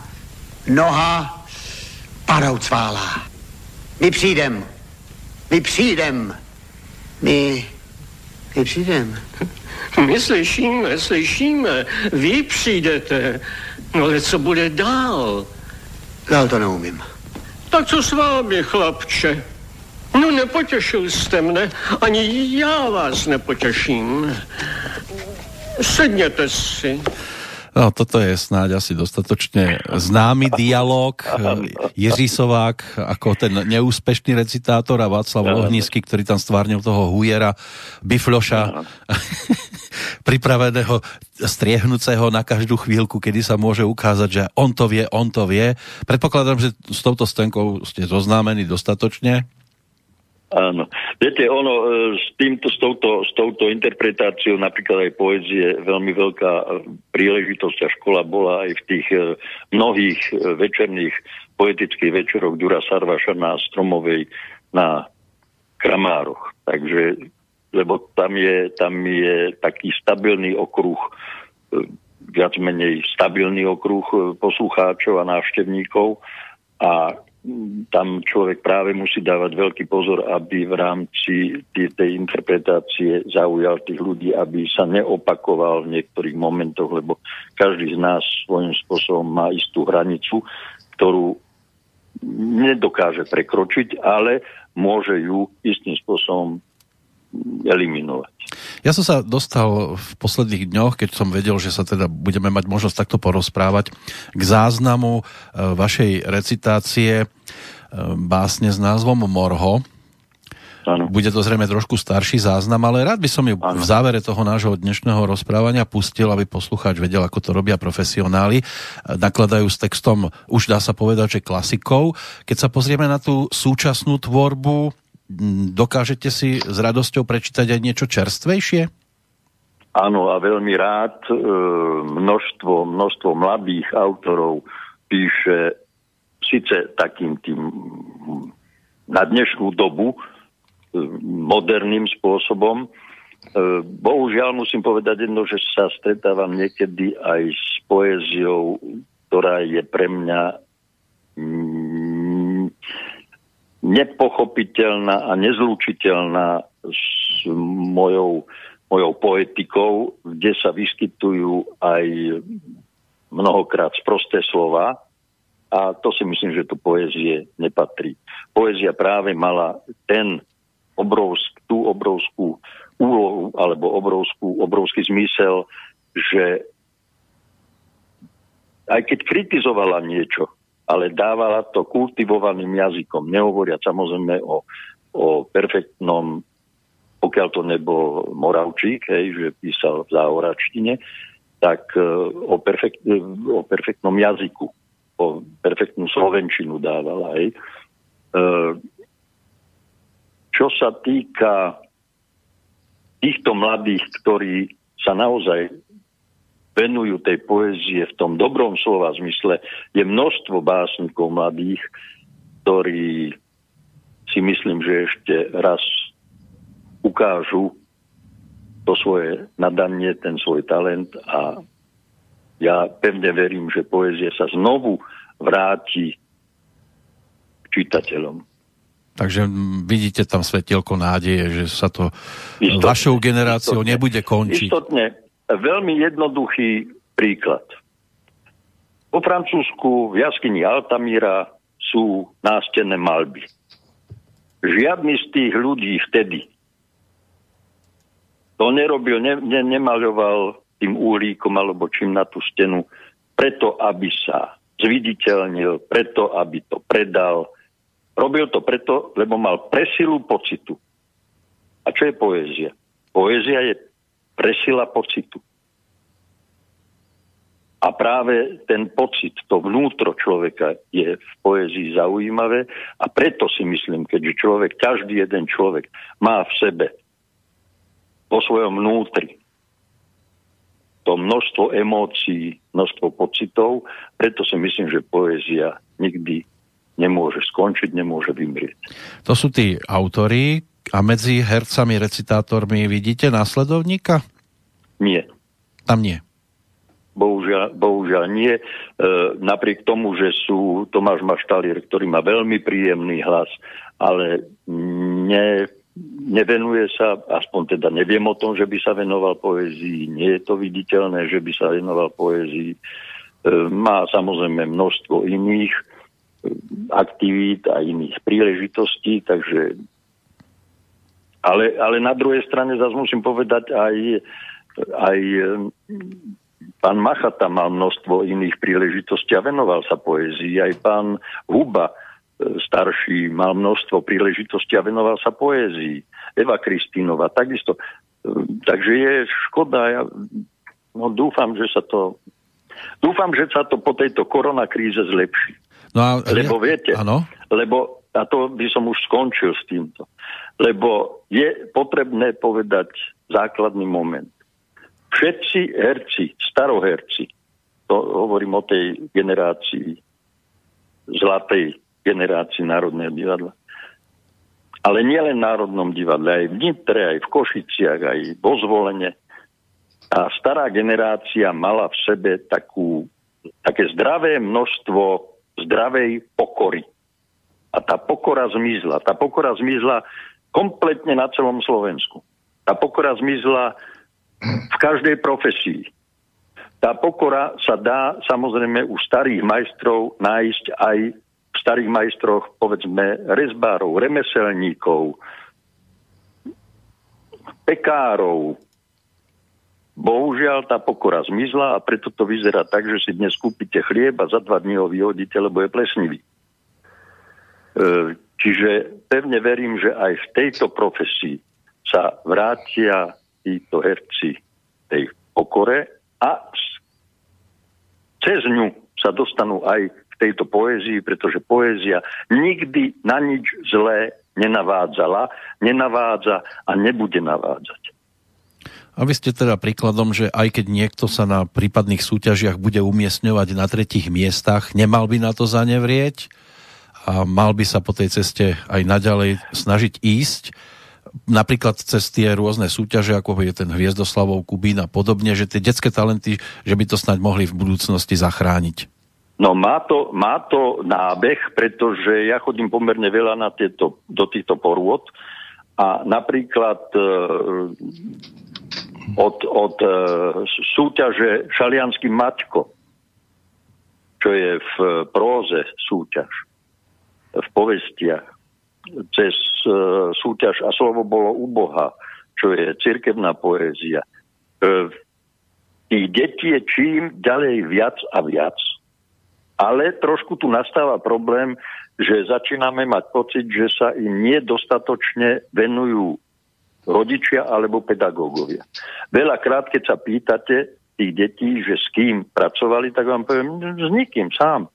noha padou cválá. My přijdem. My přijdem. My, my přijdem. My slyšíme, slyšíme. Vy přijdete. No ale co bude dál? Dál to neumím. Tak co s vámi, chlapče? No nepotěšil jste mne, ani já vás nepotěším. Sedněte si. No, toto je snáď asi dostatočne známy dialog. Jiří Sovák ako ten neúspešný recitátor a Václav Lohnízky, ktorý tam stvárnil toho hujera, bifloša, pripraveného striehnúceho na každú chvíľku, kedy sa môže ukázať, že on to vie, on to vie. Predpokladám, že s touto stenkou ste zoznámení dostatočne. Áno. Viete, ono e, s, týmto, s, touto, s touto interpretáciou napríklad aj poezie veľmi veľká e, príležitosť a škola bola aj v tých e, mnohých večerných poetických večeroch Dura Sarvaša na Stromovej na Kramároch. Takže, lebo tam je, tam je taký stabilný okruh, viac menej stabilný okruh poslucháčov a návštevníkov a tam človek práve musí dávať veľký pozor, aby v rámci tej interpretácie zaujal tých ľudí, aby sa neopakoval v niektorých momentoch, lebo každý z nás svojím spôsobom má istú hranicu, ktorú nedokáže prekročiť, ale môže ju istým spôsobom eliminovať. Ja som sa dostal v posledných dňoch, keď som vedel, že sa teda budeme mať možnosť takto porozprávať, k záznamu e, vašej recitácie e, básne s názvom Morho. Ano. Bude to zrejme trošku starší záznam, ale rád by som ju ano. v závere toho nášho dnešného rozprávania pustil, aby poslucháč vedel, ako to robia profesionáli. Nakladajú s textom, už dá sa povedať, že klasikou. Keď sa pozrieme na tú súčasnú tvorbu, dokážete si s radosťou prečítať aj niečo čerstvejšie? Áno, a veľmi rád e, množstvo, množstvo mladých autorov píše síce takým tým na dnešnú dobu e, moderným spôsobom. E, bohužiaľ musím povedať jedno, že sa stretávam niekedy aj s poéziou, ktorá je pre mňa mm, nepochopiteľná a nezlučiteľná s mojou, mojou poetikou, kde sa vyskytujú aj mnohokrát sprosté slova a to si myslím, že to poézie nepatrí. Poézia práve mala ten obrovsk, tú obrovskú úlohu alebo obrovskú, obrovský zmysel, že aj keď kritizovala niečo, ale dávala to kultivovaným jazykom. Nehovoriať samozrejme o, o perfektnom, pokiaľ to nebol Moravčík, hej, že písal v záhoračtine, tak e, o, perfekt, e, o perfektnom jazyku, o perfektnú slovenčinu dávala. Hej. E, čo sa týka týchto mladých, ktorí sa naozaj venujú tej poézie v tom dobrom slova zmysle, je množstvo básnikov mladých, ktorí si myslím, že ešte raz ukážu to svoje nadanie, ten svoj talent a ja pevne verím, že poézia sa znovu vráti k čitateľom. Takže vidíte tam svetielko nádeje, že sa to istotne, vašou generáciou istotne, nebude končiť. Istotne, Veľmi jednoduchý príklad. Po Francúzsku v jaskyni Altamíra sú nástenné malby. Žiadny z tých ľudí vtedy to nerobil, ne, ne, nemaľoval tým úlíkom alebo čím na tú stenu, preto aby sa zviditeľnil, preto aby to predal. Robil to preto, lebo mal presilu pocitu. A čo je poézia? Poézia je presila pocitu. A práve ten pocit, to vnútro človeka je v poézii zaujímavé a preto si myslím, keďže človek, každý jeden človek má v sebe vo svojom vnútri to množstvo emócií, množstvo pocitov, preto si myslím, že poézia nikdy nemôže skončiť, nemôže vymrieť. To sú tí autory a medzi hercami, recitátormi vidíte následovníka? Nie. Tam nie. Bohužiaľ, bohužiaľ nie. E, napriek tomu, že sú Tomáš Maštalier, ktorý má veľmi príjemný hlas, ale ne, nevenuje sa, aspoň teda neviem o tom, že by sa venoval poézii, nie je to viditeľné, že by sa venoval poézii. E, má samozrejme množstvo iných e, aktivít a iných príležitostí, takže ale, ale na druhej strane zase musím povedať aj, aj Pán Machata mal množstvo iných príležitostí a venoval sa poézii. Aj pán Huba, e, starší, mal množstvo príležitostí a venoval sa poézii. Eva Kristínova, takisto. E, takže je škoda. Ja no, dúfam, že sa to dúfam, že sa to po tejto koronakríze zlepší. No a, lebo viete, ano? lebo a to by som už skončil s týmto. Lebo je potrebné povedať základný moment všetci herci, staroherci, to hovorím o tej generácii, zlatej generácii Národného divadla, ale nielen v Národnom divadle, aj v Nitre, aj v Košiciach, aj vo zvolenie. A stará generácia mala v sebe takú, také zdravé množstvo zdravej pokory. A tá pokora zmizla. Tá pokora zmizla kompletne na celom Slovensku. Tá pokora zmizla v každej profesii. Tá pokora sa dá samozrejme u starých majstrov nájsť aj v starých majstroch, povedzme, rezbárov, remeselníkov, pekárov. Bohužiaľ, tá pokora zmizla a preto to vyzerá tak, že si dnes kúpite chlieb a za dva dní ho vyhodíte, lebo je plesnivý. E, čiže pevne verím, že aj v tejto profesii sa vrátia títo herci tej pokore a cez ňu sa dostanú aj v tejto poézii, pretože poézia nikdy na nič zlé nenavádzala, nenavádza a nebude navádzať. A vy ste teda príkladom, že aj keď niekto sa na prípadných súťažiach bude umiestňovať na tretich miestach, nemal by na to zanevrieť a mal by sa po tej ceste aj naďalej snažiť ísť napríklad cez tie rôzne súťaže, ako je ten Hviezdoslavov Kubín a podobne, že tie detské talenty, že by to snáď mohli v budúcnosti zachrániť? No má to, má to nábeh, pretože ja chodím pomerne veľa na tieto, do týchto porôd a napríklad e, od, od e, súťaže Šalianský Maťko, čo je v próze súťaž, v povestiach, cez e, súťaž a slovo bolo u Boha, čo je cirkevná poézia. E, tých detí je čím ďalej viac a viac. Ale trošku tu nastáva problém, že začíname mať pocit, že sa im nedostatočne venujú rodičia alebo pedagógovia. Veľakrát, keď sa pýtate tých detí, že s kým pracovali, tak vám poviem, s nikým, sám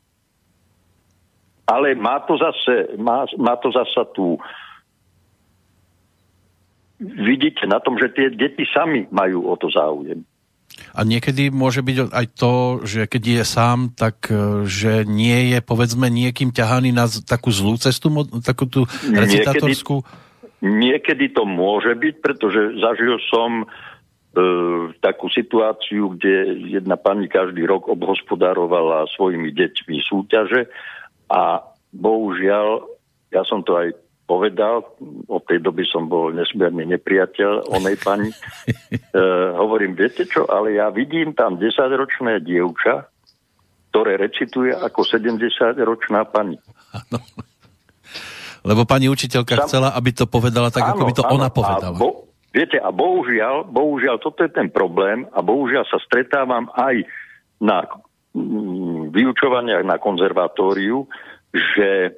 ale má to zase, má, má to zase tú vidíte na tom, že tie deti sami majú o to záujem. A niekedy môže byť aj to, že keď je sám, tak e, že nie je povedzme niekým ťahaný na takú zlú cestu, takú tú recitatorskú? Niekedy, niekedy to môže byť, pretože zažil som e, takú situáciu, kde jedna pani každý rok obhospodárovala svojimi deťmi súťaže a bohužiaľ, ja som to aj povedal, od tej doby som bol nesmierne nepriateľ onej pani. e, hovorím, viete čo, ale ja vidím tam 10-ročné dievča, ktoré recituje ako 70-ročná pani. Ano. Lebo pani učiteľka Sam... chcela, aby to povedala tak, ano, ako by to ano, ona povedala. A bo, viete, a bohužiaľ, bohužiaľ, toto je ten problém a bohužiaľ sa stretávam aj na vyučovaniach na konzervatóriu, že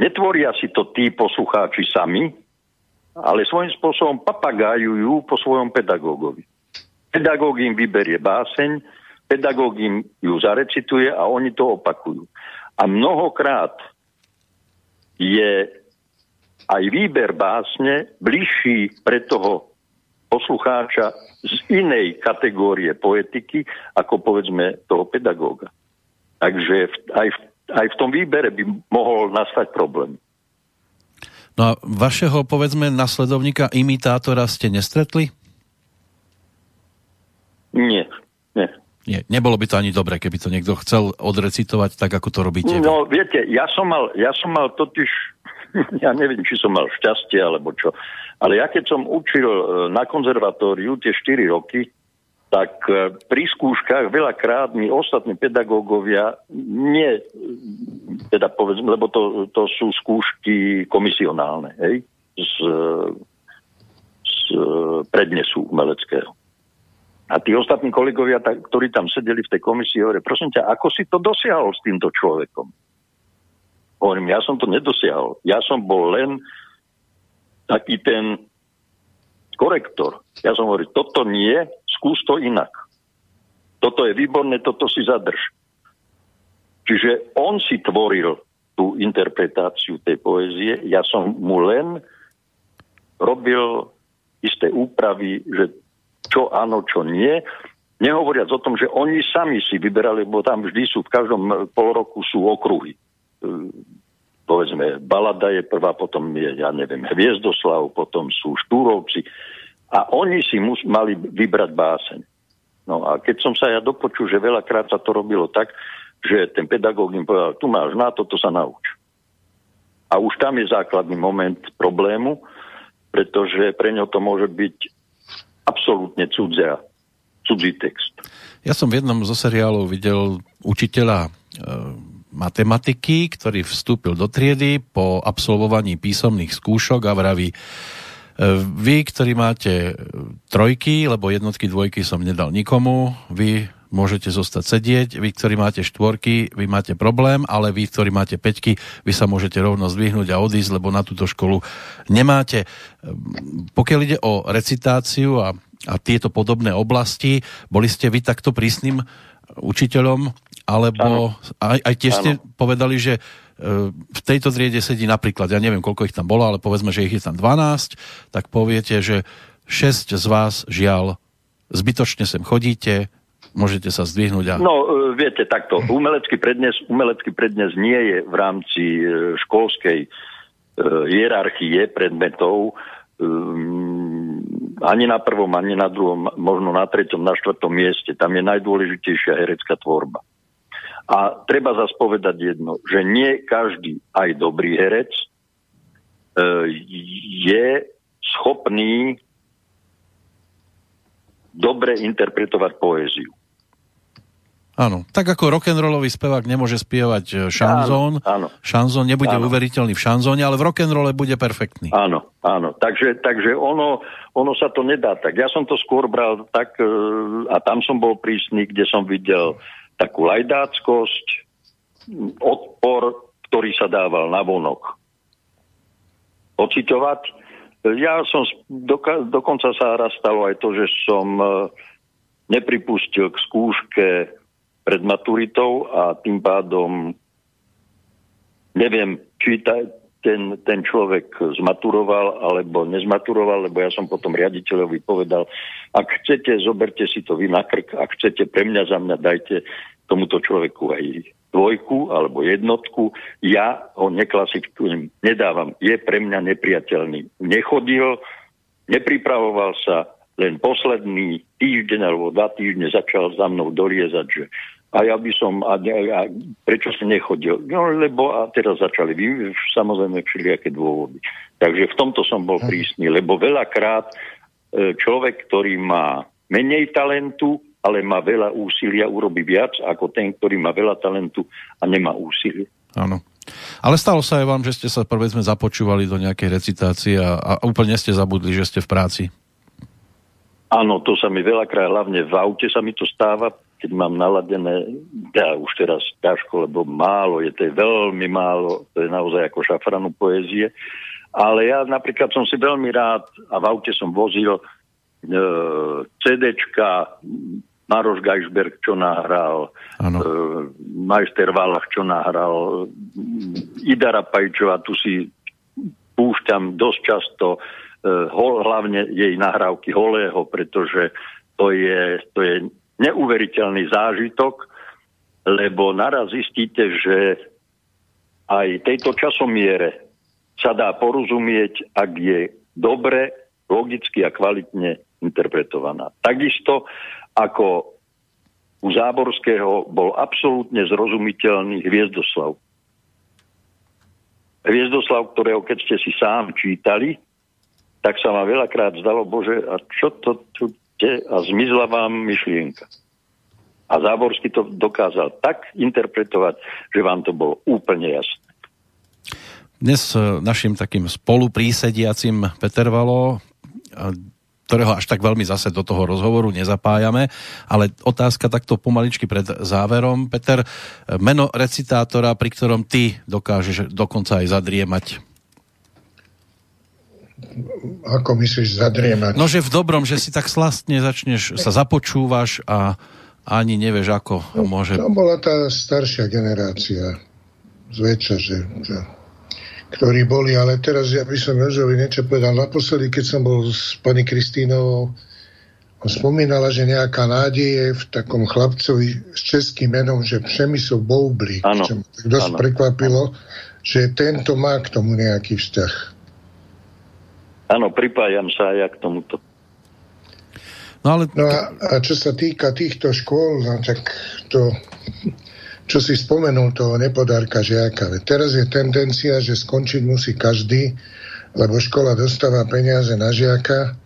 netvoria si to tí poslucháči sami, ale svojím spôsobom papagájujú po svojom pedagógovi. Pedagóg im vyberie báseň, pedagóg im ju zarecituje a oni to opakujú. A mnohokrát je aj výber básne bližší pre toho poslucháča z inej kategórie poetiky, ako povedzme toho pedagóga. Takže aj v, aj v tom výbere by mohol nastať problém. No a vašeho, povedzme, nasledovníka, imitátora ste nestretli? Nie, nie. Nie, nebolo by to ani dobre, keby to niekto chcel odrecitovať tak, ako to robíte. No, viete, ja som mal, ja som mal totiž, ja neviem, či som mal šťastie, alebo čo, ale ja keď som učil e, na konzervatóriu tie 4 roky, tak e, pri skúškach veľakrát mi ostatní pedagógovia nie, teda povedzme, lebo to, to sú skúšky komisionálne, hej, z, z prednesu umeleckého. A tí ostatní kolegovia, tak, ktorí tam sedeli v tej komisii, hovorí, prosím ťa, ako si to dosiahol s týmto človekom? Hovorím, ja som to nedosiahol. Ja som bol len taký ten korektor. Ja som hovoril, toto nie, skús to inak. Toto je výborné, toto si zadrž. Čiže on si tvoril tú interpretáciu tej poézie, ja som mu len robil isté úpravy, že čo áno, čo nie. Nehovoriac o tom, že oni sami si vyberali, lebo tam vždy sú, v každom pol roku sú okruhy. E, povedzme, Balada je prvá, potom je, ja neviem, Hviezdoslav, potom sú Štúrovci. A oni si mus, mali vybrať báseň. No a keď som sa ja dopočul, že veľakrát sa to robilo tak, že ten pedagóg im povedal, tu máš na to, to sa nauč. A už tam je základný moment problému, pretože pre ňo to môže byť absolútne cudzia, cudzí text. Ja som v jednom zo seriálov videl učiteľa e, matematiky, ktorý vstúpil do triedy po absolvovaní písomných skúšok a vraví, vy, ktorí máte trojky, lebo jednotky, dvojky som nedal nikomu, vy môžete zostať sedieť, vy, ktorí máte štvorky, vy máte problém, ale vy, ktorí máte peťky, vy sa môžete rovno zdvihnúť a odísť, lebo na túto školu nemáte. Pokiaľ ide o recitáciu a, a tieto podobné oblasti, boli ste vy takto prísnym učiteľom, alebo aj, aj tiež ste povedali, že e, v tejto triede sedí napríklad, ja neviem, koľko ich tam bolo, ale povedzme, že ich je tam 12, tak poviete, že 6 z vás, žiaľ, zbytočne sem chodíte, môžete sa zdvihnúť a... No, e, viete, takto, umelecký prednes, umelecký prednes nie je v rámci e, školskej e, hierarchie predmetov ani na prvom, ani na druhom, možno na treťom, na štvrtom mieste. Tam je najdôležitejšia herecká tvorba. A treba zase povedať jedno, že nie každý, aj dobrý herec, je schopný dobre interpretovať poéziu. Áno, tak ako rock'n'rollový spevák nemôže spievať e, šanzón, áno, áno. šanzón nebude áno. uveriteľný v šanzóne, ale v rock'n'rolle bude perfektný. Áno, áno, takže, takže ono, ono sa to nedá tak. Ja som to skôr bral tak, e, a tam som bol prísny, kde som videl takú lajdáckosť, odpor, ktorý sa dával na vonok. Ocitovať. Ja som, doka- dokonca sa raz stalo aj to, že som e, nepripustil k skúške pred maturitou a tým pádom neviem, či ta, ten, ten človek zmaturoval alebo nezmaturoval, lebo ja som potom riaditeľovi povedal, ak chcete, zoberte si to vy na krk, ak chcete pre mňa za mňa, dajte tomuto človeku aj dvojku alebo jednotku. Ja ho neklasifikujem, nedávam. Je pre mňa nepriateľný. Nechodil, nepripravoval sa, len posledný týždeň alebo dva týždne začal za mnou doriezať, že a ja by som, a, a prečo si nechodil? No, lebo a teraz začali vy, samozrejme všelijaké dôvody. Takže v tomto som bol prísny, lebo veľakrát e, človek, ktorý má menej talentu, ale má veľa úsilia, urobí viac ako ten, ktorý má veľa talentu a nemá úsilie. Áno. Ale stalo sa aj vám, že ste sa sme započúvali do nejakej recitácie a, a úplne ste zabudli, že ste v práci. Áno, to sa mi veľakrát, hlavne v aute sa mi to stáva, keď mám naladené, ja už teraz ťažko, lebo málo, je to je veľmi málo, to je naozaj ako šafranu poézie, ale ja napríklad som si veľmi rád a v aute som vozil e, CDčka, Maroš Geisberg, čo nahral, e, Majster Valach, čo nahral, Idara Pajčová, tu si púšťam dosť často, e, hol, hlavne jej nahrávky Holého, pretože to je, to je neuveriteľný zážitok, lebo naraz zistíte, že aj tejto časomiere sa dá porozumieť, ak je dobre, logicky a kvalitne interpretovaná. Takisto ako u Záborského bol absolútne zrozumiteľný Hviezdoslav. Hviezdoslav, ktorého keď ste si sám čítali, tak sa ma veľakrát zdalo, bože, a čo to tu je? A zmizla vám myšlienka. A Záborský to dokázal tak interpretovať, že vám to bolo úplne jasné. Dnes e, našim takým spoluprísediacim Peter Valo, ktorého až tak veľmi zase do toho rozhovoru nezapájame, ale otázka takto pomaličky pred záverom. Peter, meno recitátora, pri ktorom ty dokážeš dokonca aj zadriemať ako myslíš zadriemať? No, že v dobrom, že si tak slastne začneš, sa započúvaš a ani nevieš, ako no, môže... To bola tá staršia generácia, zväčša, že, že ktorí boli, ale teraz ja by som Jožovi niečo povedal. Naposledy, keď som bol s pani Kristínou, spomínala, že nejaká nádej je v takom chlapcovi s českým menom, že Přemysl Boubli, ano, čo ma tak dosť ano. prekvapilo, že tento má k tomu nejaký vzťah. Áno, pripájam sa aj ja k tomuto. No, ale... no a, a čo sa týka týchto škôl, no tak to čo si spomenul toho nepodárka žiaka. Teraz je tendencia, že skončiť musí každý, lebo škola dostáva peniaze na žiaka.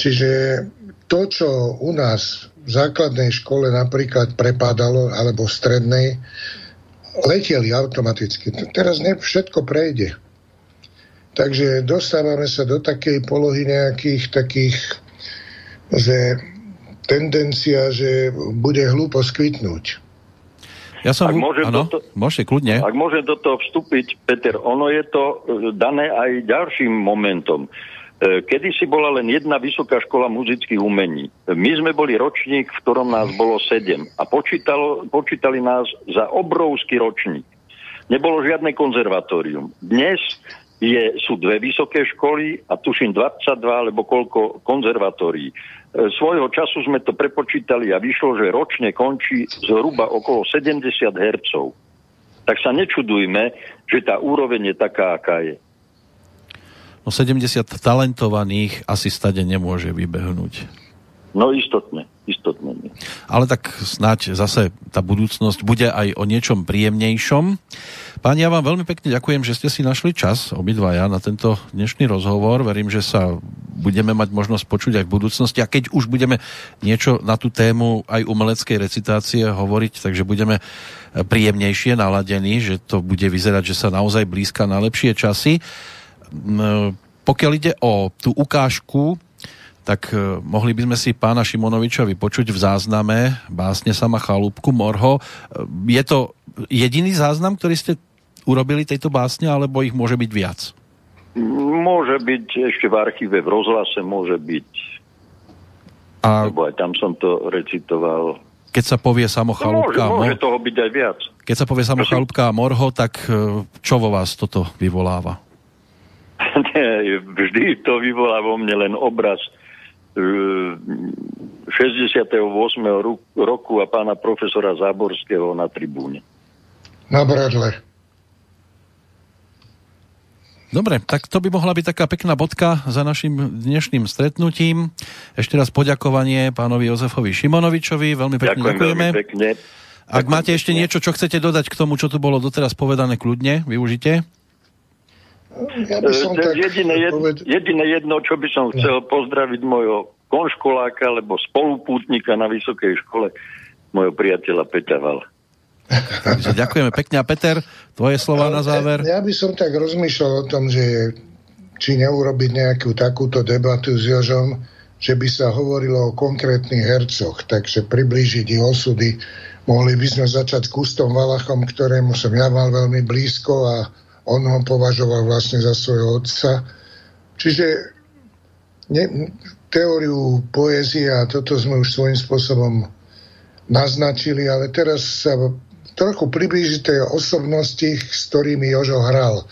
Čiže to, čo u nás v základnej škole napríklad prepadalo, alebo v strednej, leteli automaticky. Teraz ne, všetko prejde. Takže dostávame sa do takej polohy nejakých takých, že tendencia, že bude hlúpo skvitnúť. Ja som... Ak môžem ano, to, môžete, kľudne. Ak môžem do toho vstúpiť, Peter, ono je to e, dané aj ďalším momentom. E, Kedy si bola len jedna vysoká škola muzických umení. My sme boli ročník, v ktorom nás bolo sedem a počítalo, počítali nás za obrovský ročník. Nebolo žiadne konzervatórium. Dnes je, sú dve vysoké školy a tuším 22 alebo koľko konzervatórií. E, svojho času sme to prepočítali a vyšlo, že ročne končí zhruba okolo 70 hercov. Tak sa nečudujme, že tá úroveň je taká, aká je. No 70 talentovaných asi stade nemôže vybehnúť. No istotne, istotne. Ale tak snáď zase tá budúcnosť bude aj o niečom príjemnejšom. Páni, ja vám veľmi pekne ďakujem, že ste si našli čas, obidvaja, na tento dnešný rozhovor. Verím, že sa budeme mať možnosť počuť aj v budúcnosti. A keď už budeme niečo na tú tému aj umeleckej recitácie hovoriť, takže budeme príjemnejšie naladení, že to bude vyzerať, že sa naozaj blízka na lepšie časy. Pokiaľ ide o tú ukážku, tak e, mohli by sme si pána Šimonoviča vypočuť v zázname básne sama Chalúbku Morho. E, je to jediný záznam, ktorý ste urobili tejto básne, alebo ich môže byť viac? Môže byť ešte v archíve, v rozhlase môže byť. A... Lebo aj tam som to recitoval. Keď sa povie samochalúbka... No, môže, môže toho byť aj viac. Keď sa povie samochalúbka a morho, tak e, čo vo vás toto vyvoláva? Vždy to vyvolá vo mne len obraz 68. E, roku a pána profesora Záborského na tribúne. Na bradle. Dobre, tak to by mohla byť taká pekná bodka za našim dnešným stretnutím. Ešte raz poďakovanie pánovi Jozefovi Šimonovičovi. Veľmi pekne Ďakujem ďakujeme. Veľmi pekne. Ak Ďakujem máte ešte niečo, čo chcete dodať k tomu, čo tu bolo doteraz povedané, kľudne, využite. Ja by som tak jediné, poved... jediné jedno, čo by som chcel pozdraviť môjho konškoláka alebo spolupútnika na vysokej škole, môjho priateľa Peťa Vala. Takže ďakujeme pekne. A Peter, tvoje slova na záver? Ja by som tak rozmýšľal o tom, že či neurobiť nejakú takúto debatu s Jožom, že by sa hovorilo o konkrétnych hercoch, takže priblížiť ich osudy. Mohli by sme začať s Kustom Valachom, ktorému som ja mal veľmi blízko a on ho považoval vlastne za svojho otca. Čiže ne, teóriu poézie a toto sme už svojím spôsobom naznačili, ale teraz sa trochu priblížiť tej osobnosti, s ktorými Jožo hral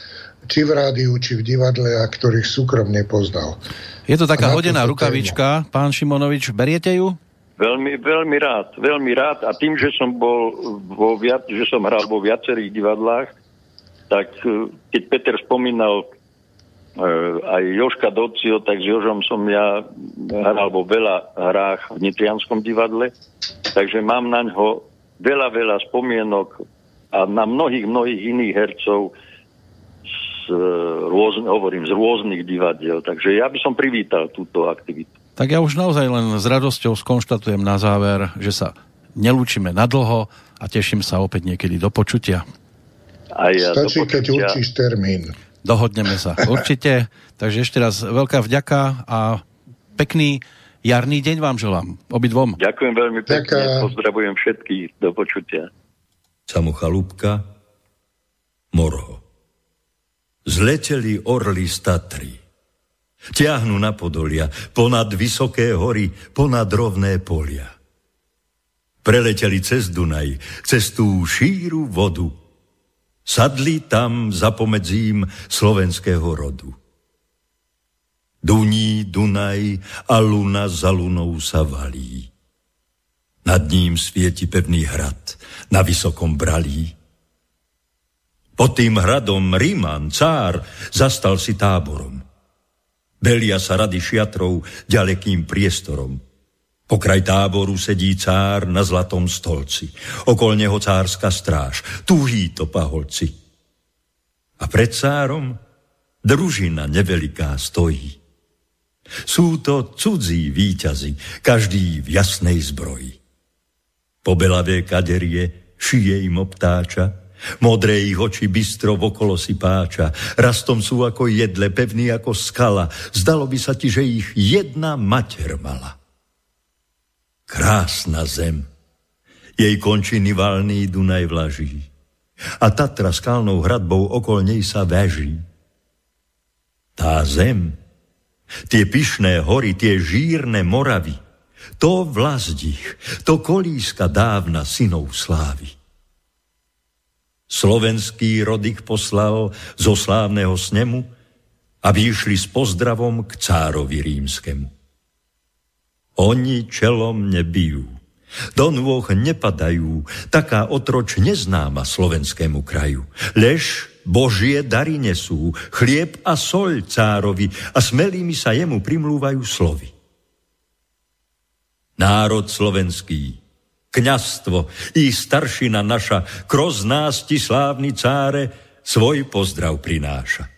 či v rádiu, či v divadle a ktorých súkromne poznal. Je to taká hodená rukavička, tému. pán Šimonovič, beriete ju? Veľmi, veľmi rád, veľmi rád a tým, že som bol vo viac, že som hral vo viacerých divadlách, tak e, keď Peter spomínal e, aj Joška Docio, tak s Jožom som ja hral vo veľa hrách v Nitrianskom divadle, takže mám na ňo veľa, veľa spomienok a na mnohých, mnohých iných hercov z, rôzne, hovorím, z rôznych divadiel. Takže ja by som privítal túto aktivitu. Tak ja už naozaj len s radosťou skonštatujem na záver, že sa nelúčime nadlho a teším sa opäť niekedy do počutia. A ja Stačí, keď určíš termín. Dohodneme sa, určite. Takže ešte raz veľká vďaka a pekný jarný deň vám želám, obidvom. Ďakujem veľmi pekne, Ďaká. pozdravujem všetkých, do počutia. Samucha Lúbka, Morho. Zleteli orly z Tatry. Tiahnu na podolia, ponad vysoké hory, ponad rovné polia. Preleteli cez Dunaj, cez tú šíru vodu, Sadli tam za pomedzím slovenského rodu. Duní, Dunaj a luna za lunou sa valí. Nad ním svieti pevný hrad, na vysokom bralí. Pod tým hradom Ríman, cár, zastal si táborom. Belia sa rady šiatrov ďalekým priestorom – Pokraj táboru sedí cár na zlatom stolci. Okol neho cárska stráž, tuhý to paholci. A pred cárom družina neveliká stojí. Sú to cudzí výťazi, každý v jasnej zbroji. Pobelavé kaderie šije im obtáča, modré ich oči bystro okolo si páča, rastom sú ako jedle, pevný ako skala, zdalo by sa ti, že ich jedna mater mala. Krásna zem. Jej končiny valný Dunaj vlaží. A Tatra skalnou hradbou okol nej sa veží. Tá zem, tie pyšné hory, tie žírne moravy, to vlazdich, to kolíska dávna synov slávy. Slovenský rod ich poslal zo slávneho snemu, aby išli s pozdravom k cárovi rímskemu. Oni čelom nebijú. Do nôh nepadajú, taká otroč neznáma slovenskému kraju. Lež Božie dary nesú, chlieb a soľ cárovi a smelými sa jemu primlúvajú slovy. Národ slovenský, kňastvo i staršina naša, kroz nás ti slávny cáre, svoj pozdrav prináša.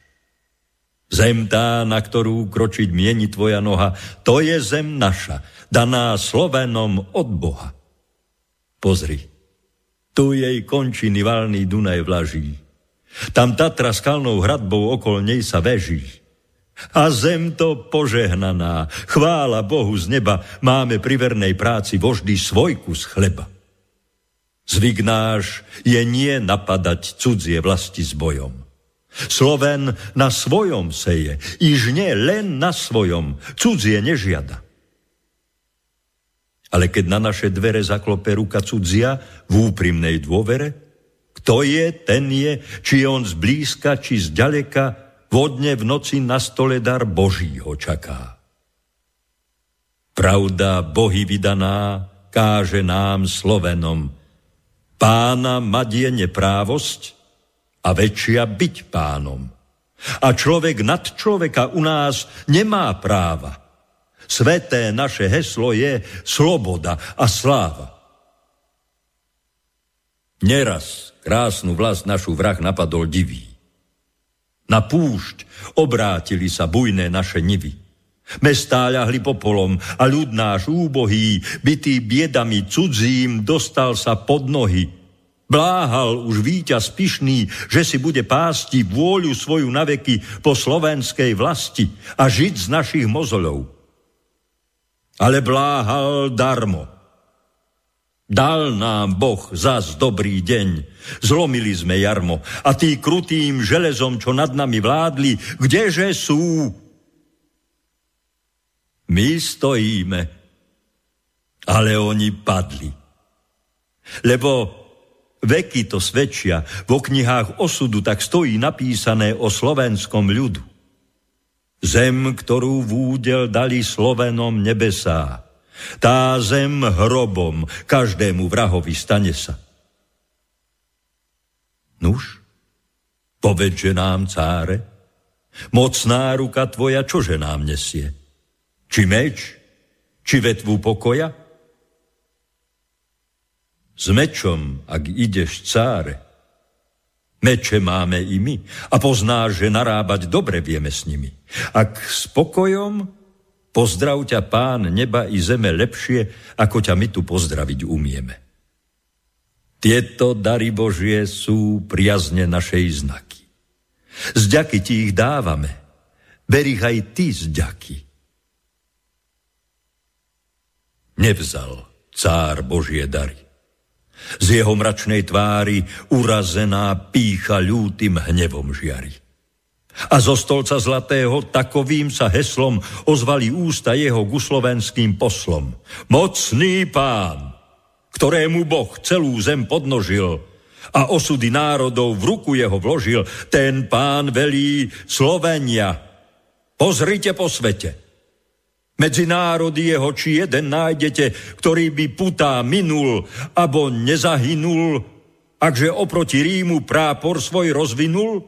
Zem tá, na ktorú kročiť mieni tvoja noha, to je zem naša, daná Slovenom od Boha. Pozri, tu jej končiny valný Dunaj vlaží. Tam Tatra skalnou hradbou okol nej sa veží. A zem to požehnaná, chvála Bohu z neba, máme pri vernej práci voždy svoj kus chleba. Zvyk náš je nie napadať cudzie vlasti s bojom. Sloven na svojom seje, iž nie len na svojom, cudzie nežiada. Ale keď na naše dvere zaklope ruka cudzia v úprimnej dôvere, kto je, ten je, či je on zblízka, či zďaleka, vodne v noci na stole dar Boží ho čaká. Pravda Bohy vydaná káže nám Slovenom, pána madie neprávosť, a väčšia byť pánom. A človek nad človeka u nás nemá práva. Sveté naše heslo je sloboda a sláva. Neraz krásnu vlast našu vrah napadol divý. Na púšť obrátili sa bujné naše nivy. Mestá ľahli popolom a ľud náš úbohý, bytý biedami cudzím, dostal sa pod nohy – Bláhal už víťaz pyšný, že si bude pásti vôľu svoju naveky po slovenskej vlasti a žiť z našich mozolov. Ale bláhal darmo. Dal nám Boh zas dobrý deň. Zlomili sme jarmo a tí krutým železom, čo nad nami vládli, kdeže sú? My stojíme, ale oni padli. Lebo Veky to svedčia, vo knihách osudu tak stojí napísané o slovenskom ľudu. Zem, ktorú v údel dali Slovenom nebesá, tá zem hrobom každému vrahovi stane sa. Nuž, Povedže nám, cáre, mocná ruka tvoja čože nám nesie? Či meč, či vetvu pokoja? S mečom, ak ideš, cáre, meče máme i my a poznáš, že narábať dobre vieme s nimi. Ak s pokojom, pozdrav ťa pán neba i zeme lepšie, ako ťa my tu pozdraviť umieme. Tieto dary Božie sú priazne našej znaky. Zďaky ti ich dávame, ber ich aj ty zďaky. nevzal cár Božie dary. Z jeho mračnej tvári urazená pícha ľútym hnevom žiari. A zo stolca zlatého takovým sa heslom ozvali ústa jeho guslovenským poslom. Mocný pán, ktorému Boh celú zem podnožil a osudy národov v ruku jeho vložil, ten pán velí Slovenia. Pozrite po svete, medzi národy jeho či jeden nájdete, ktorý by putá minul, abo nezahynul, akže oproti Rímu prápor svoj rozvinul?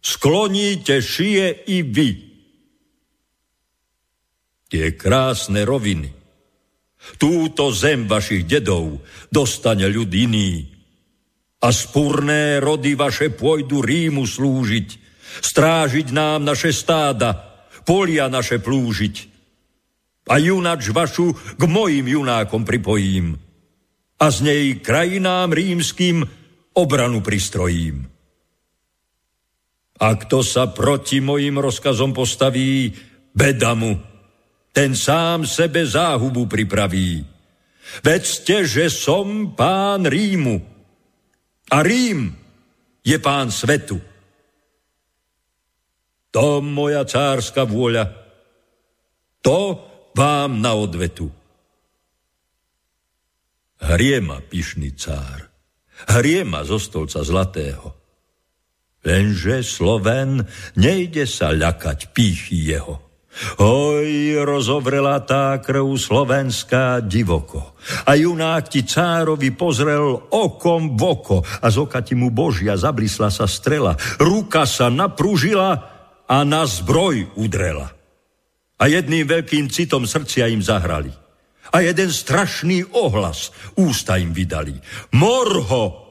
Skloníte šie i vy. Tie krásne roviny, túto zem vašich dedov dostane ľud iný. A spúrné rody vaše pôjdu Rímu slúžiť, strážiť nám naše stáda, polia naše plúžiť. A junač vašu k mojim junákom pripojím. A z nej krajinám rímským obranu pristrojím. A kto sa proti mojim rozkazom postaví, beda mu, ten sám sebe záhubu pripraví. Vedzte, že som pán Rímu. A Rím je pán svetu. To moja cárska vôľa, to vám na odvetu. Hriema pyšný cár, hriema zo stolca zlatého. Lenže Sloven nejde sa ľakať pýchy jeho. Oj, rozovrela tá krv slovenská divoko. A junák ti cárovi pozrel okom v oko a z oka ti mu Božia zablisla sa strela. Ruka sa napružila a na zbroj udrela. A jedným veľkým citom srdcia im zahrali. A jeden strašný ohlas ústa im vydali. Morho!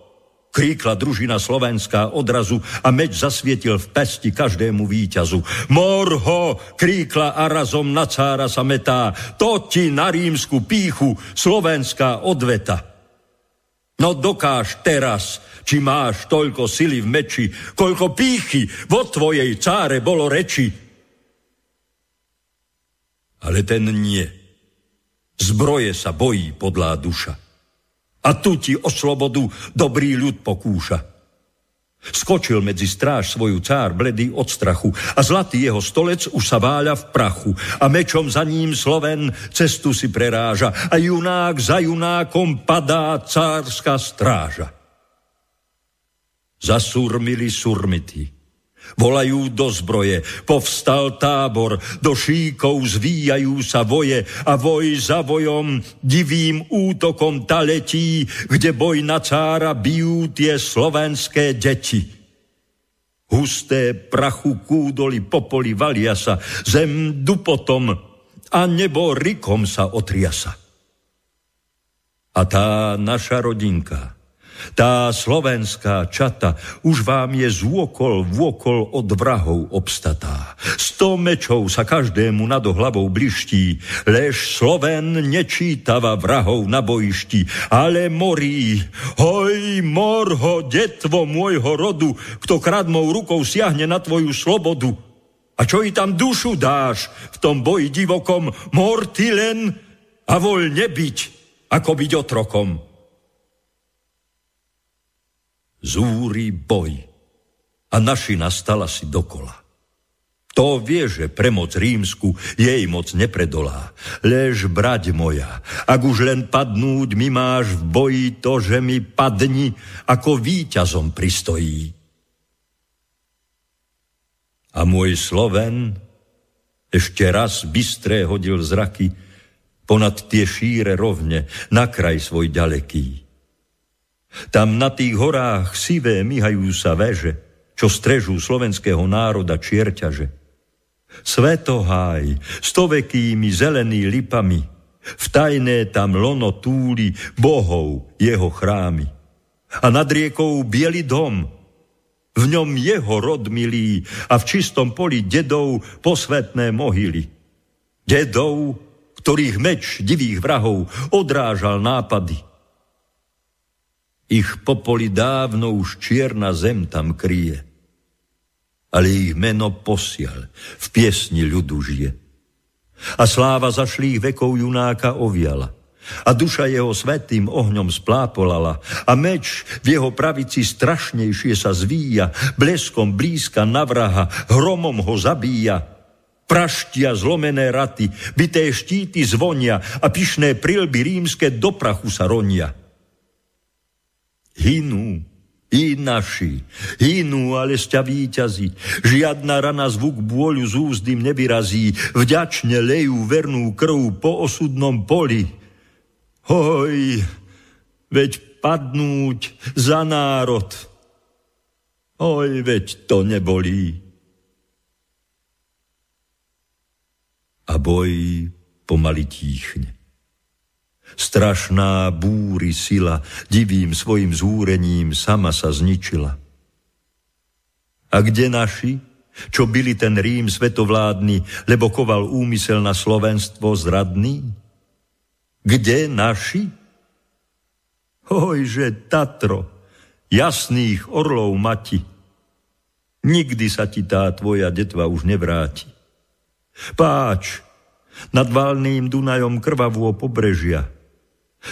Kríkla družina slovenská odrazu a meč zasvietil v pesti každému víťazu. Morho! Kríkla a razom na cára sa metá. To ti na rímsku píchu slovenská odveta. No dokáž teraz, či máš toľko sily v meči, koľko pýchy vo tvojej cáre bolo reči. Ale ten nie. Zbroje sa bojí podlá duša. A tu ti o slobodu dobrý ľud pokúša. Skočil medzi stráž svoju cár bledý od strachu a zlatý jeho stolec už sa váľa v prachu a mečom za ním Sloven cestu si preráža a junák za junákom padá cárska stráža. Zasurmili surmity. Volajú do zbroje, povstal tábor, do šíkov zvíjajú sa voje a voj za vojom divým útokom ta letí, kde boj na cára bijú tie slovenské deti. Husté prachu kúdoli popoli valia sa, zem dupotom a nebo rikom sa otriasa. A tá naša rodinka, tá slovenská čata už vám je zôkol vôkol od vrahov obstatá. Sto mečov sa každému nad hlavou bliští, lež Sloven nečítava vrahov na bojišti, ale morí. Hoj, morho, detvo môjho rodu, kto kradmou rukou siahne na tvoju slobodu. A čo i tam dušu dáš v tom boji divokom, mor ty len a voľne byť, ako byť otrokom zúri boj a naši nastala si dokola. To vie, že premoc rímsku jej moc nepredolá. Lež, brať moja, ak už len padnúť mi máš v boji to, že mi padni, ako víťazom pristojí. A môj Sloven ešte raz bystré hodil zraky ponad tie šíre rovne na kraj svoj ďaleký Tam na tých horách sivé myhajú sa veže, čo strežú slovenského národa čierťaže. Svetoháj, stovekými zelený lipami, v tajné tam lono túli bohov jeho chrámy. A nad riekou biely dom, v ňom jeho rod milý a v čistom poli dedov posvetné mohyly. Dedov, ktorých meč divých vrahov odrážal nápady. Ich popoli dávno už čierna zem tam kryje ale ich meno posial, v piesni ľudu žije. A sláva zašlých vekov junáka oviala. A duša jeho svetým ohňom splápolala a meč v jeho pravici strašnejšie sa zvíja, bleskom blízka na vraha, hromom ho zabíja. Praštia zlomené raty, bité štíty zvonia a pyšné prilby rímske do prachu sa ronia. Hinú, i naši hinú, ale sťa víťaziť. Žiadna rana zvuk bôľu z úzdym nevyrazí. Vďačne lejú vernú krv po osudnom poli. Hoj, veď padnúť za národ. Oj, veď to nebolí. A boj pomaly tíchne. Strašná búry sila divým svojim zúrením sama sa zničila. A kde naši, čo byli ten Rím svetovládny, lebo koval úmysel na slovenstvo zradný? Kde naši? Hojže Tatro, jasných orlov mati, nikdy sa ti tá tvoja detva už nevráti. Páč, nad valným Dunajom krvavô pobrežia,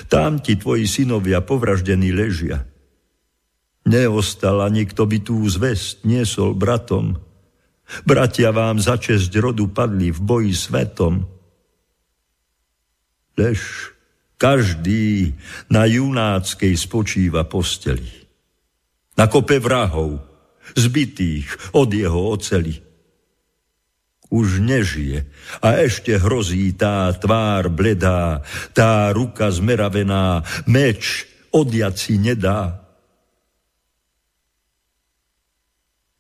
tam ti tvoji synovia povraždení ležia. Neostal ani kto by tú zvest niesol bratom. Bratia vám za česť rodu padli v boji svetom. Lež každý na junáckej spočíva posteli. Na kope vrahov, zbytých od jeho oceli už nežije a ešte hrozí tá tvár bledá, tá ruka zmeravená, meč odjať si nedá.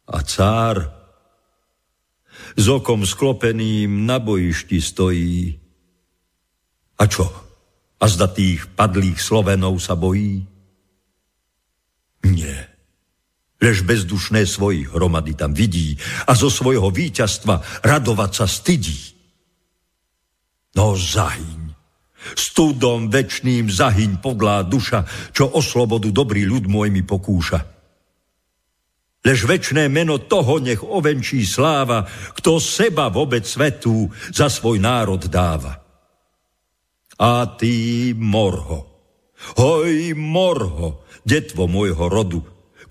A cár s okom sklopeným na bojišti stojí. A čo? A zda tých padlých Slovenov sa bojí? Nie lež bezdušné svojich hromady tam vidí a zo svojho víťazstva radovať sa stydí. No zahyň, studom večným zahyň podlá duša, čo o slobodu dobrý ľud môj mi pokúša. Lež večné meno toho nech ovenčí sláva, kto seba vôbec svetu za svoj národ dáva. A ty, Morho, hoj, Morho, detvo môjho rodu,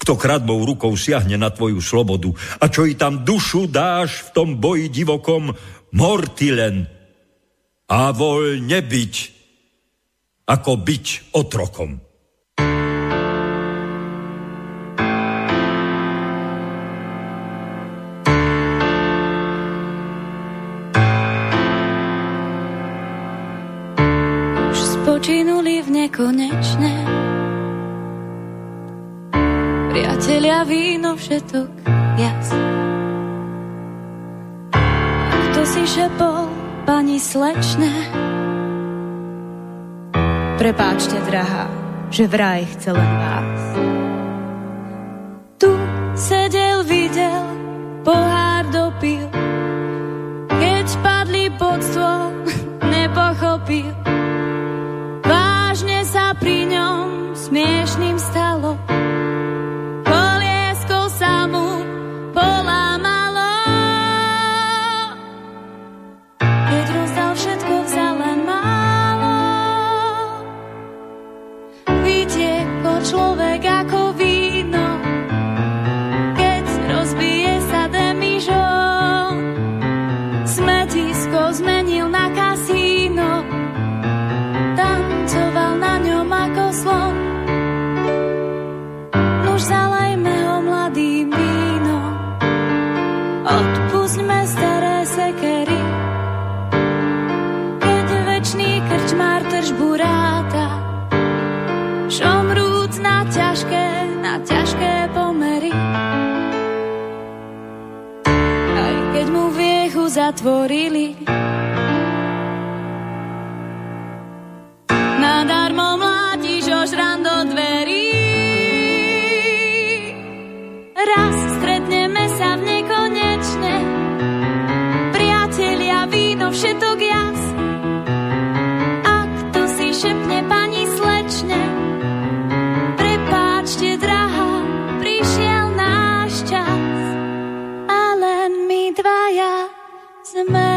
kto kradbou rukou siahne na tvoju slobodu a čo i tam dušu dáš v tom boji divokom, mortilen a voľne byť, ako byť otrokom. Víno, všetok jas. A kto si šepol, pani slečné? Prepáčte, drahá, že vraj chce len vás. Tu sedel, videl, pohár dopil, keď padli pod stôl, nepochopil. Vážne sa pri ňom smiešným zatvorili. Nadarmo mlátiš ožran do dverí. Raz stretneme sa v nekonečne, priatelia, víno, všetok jas. A len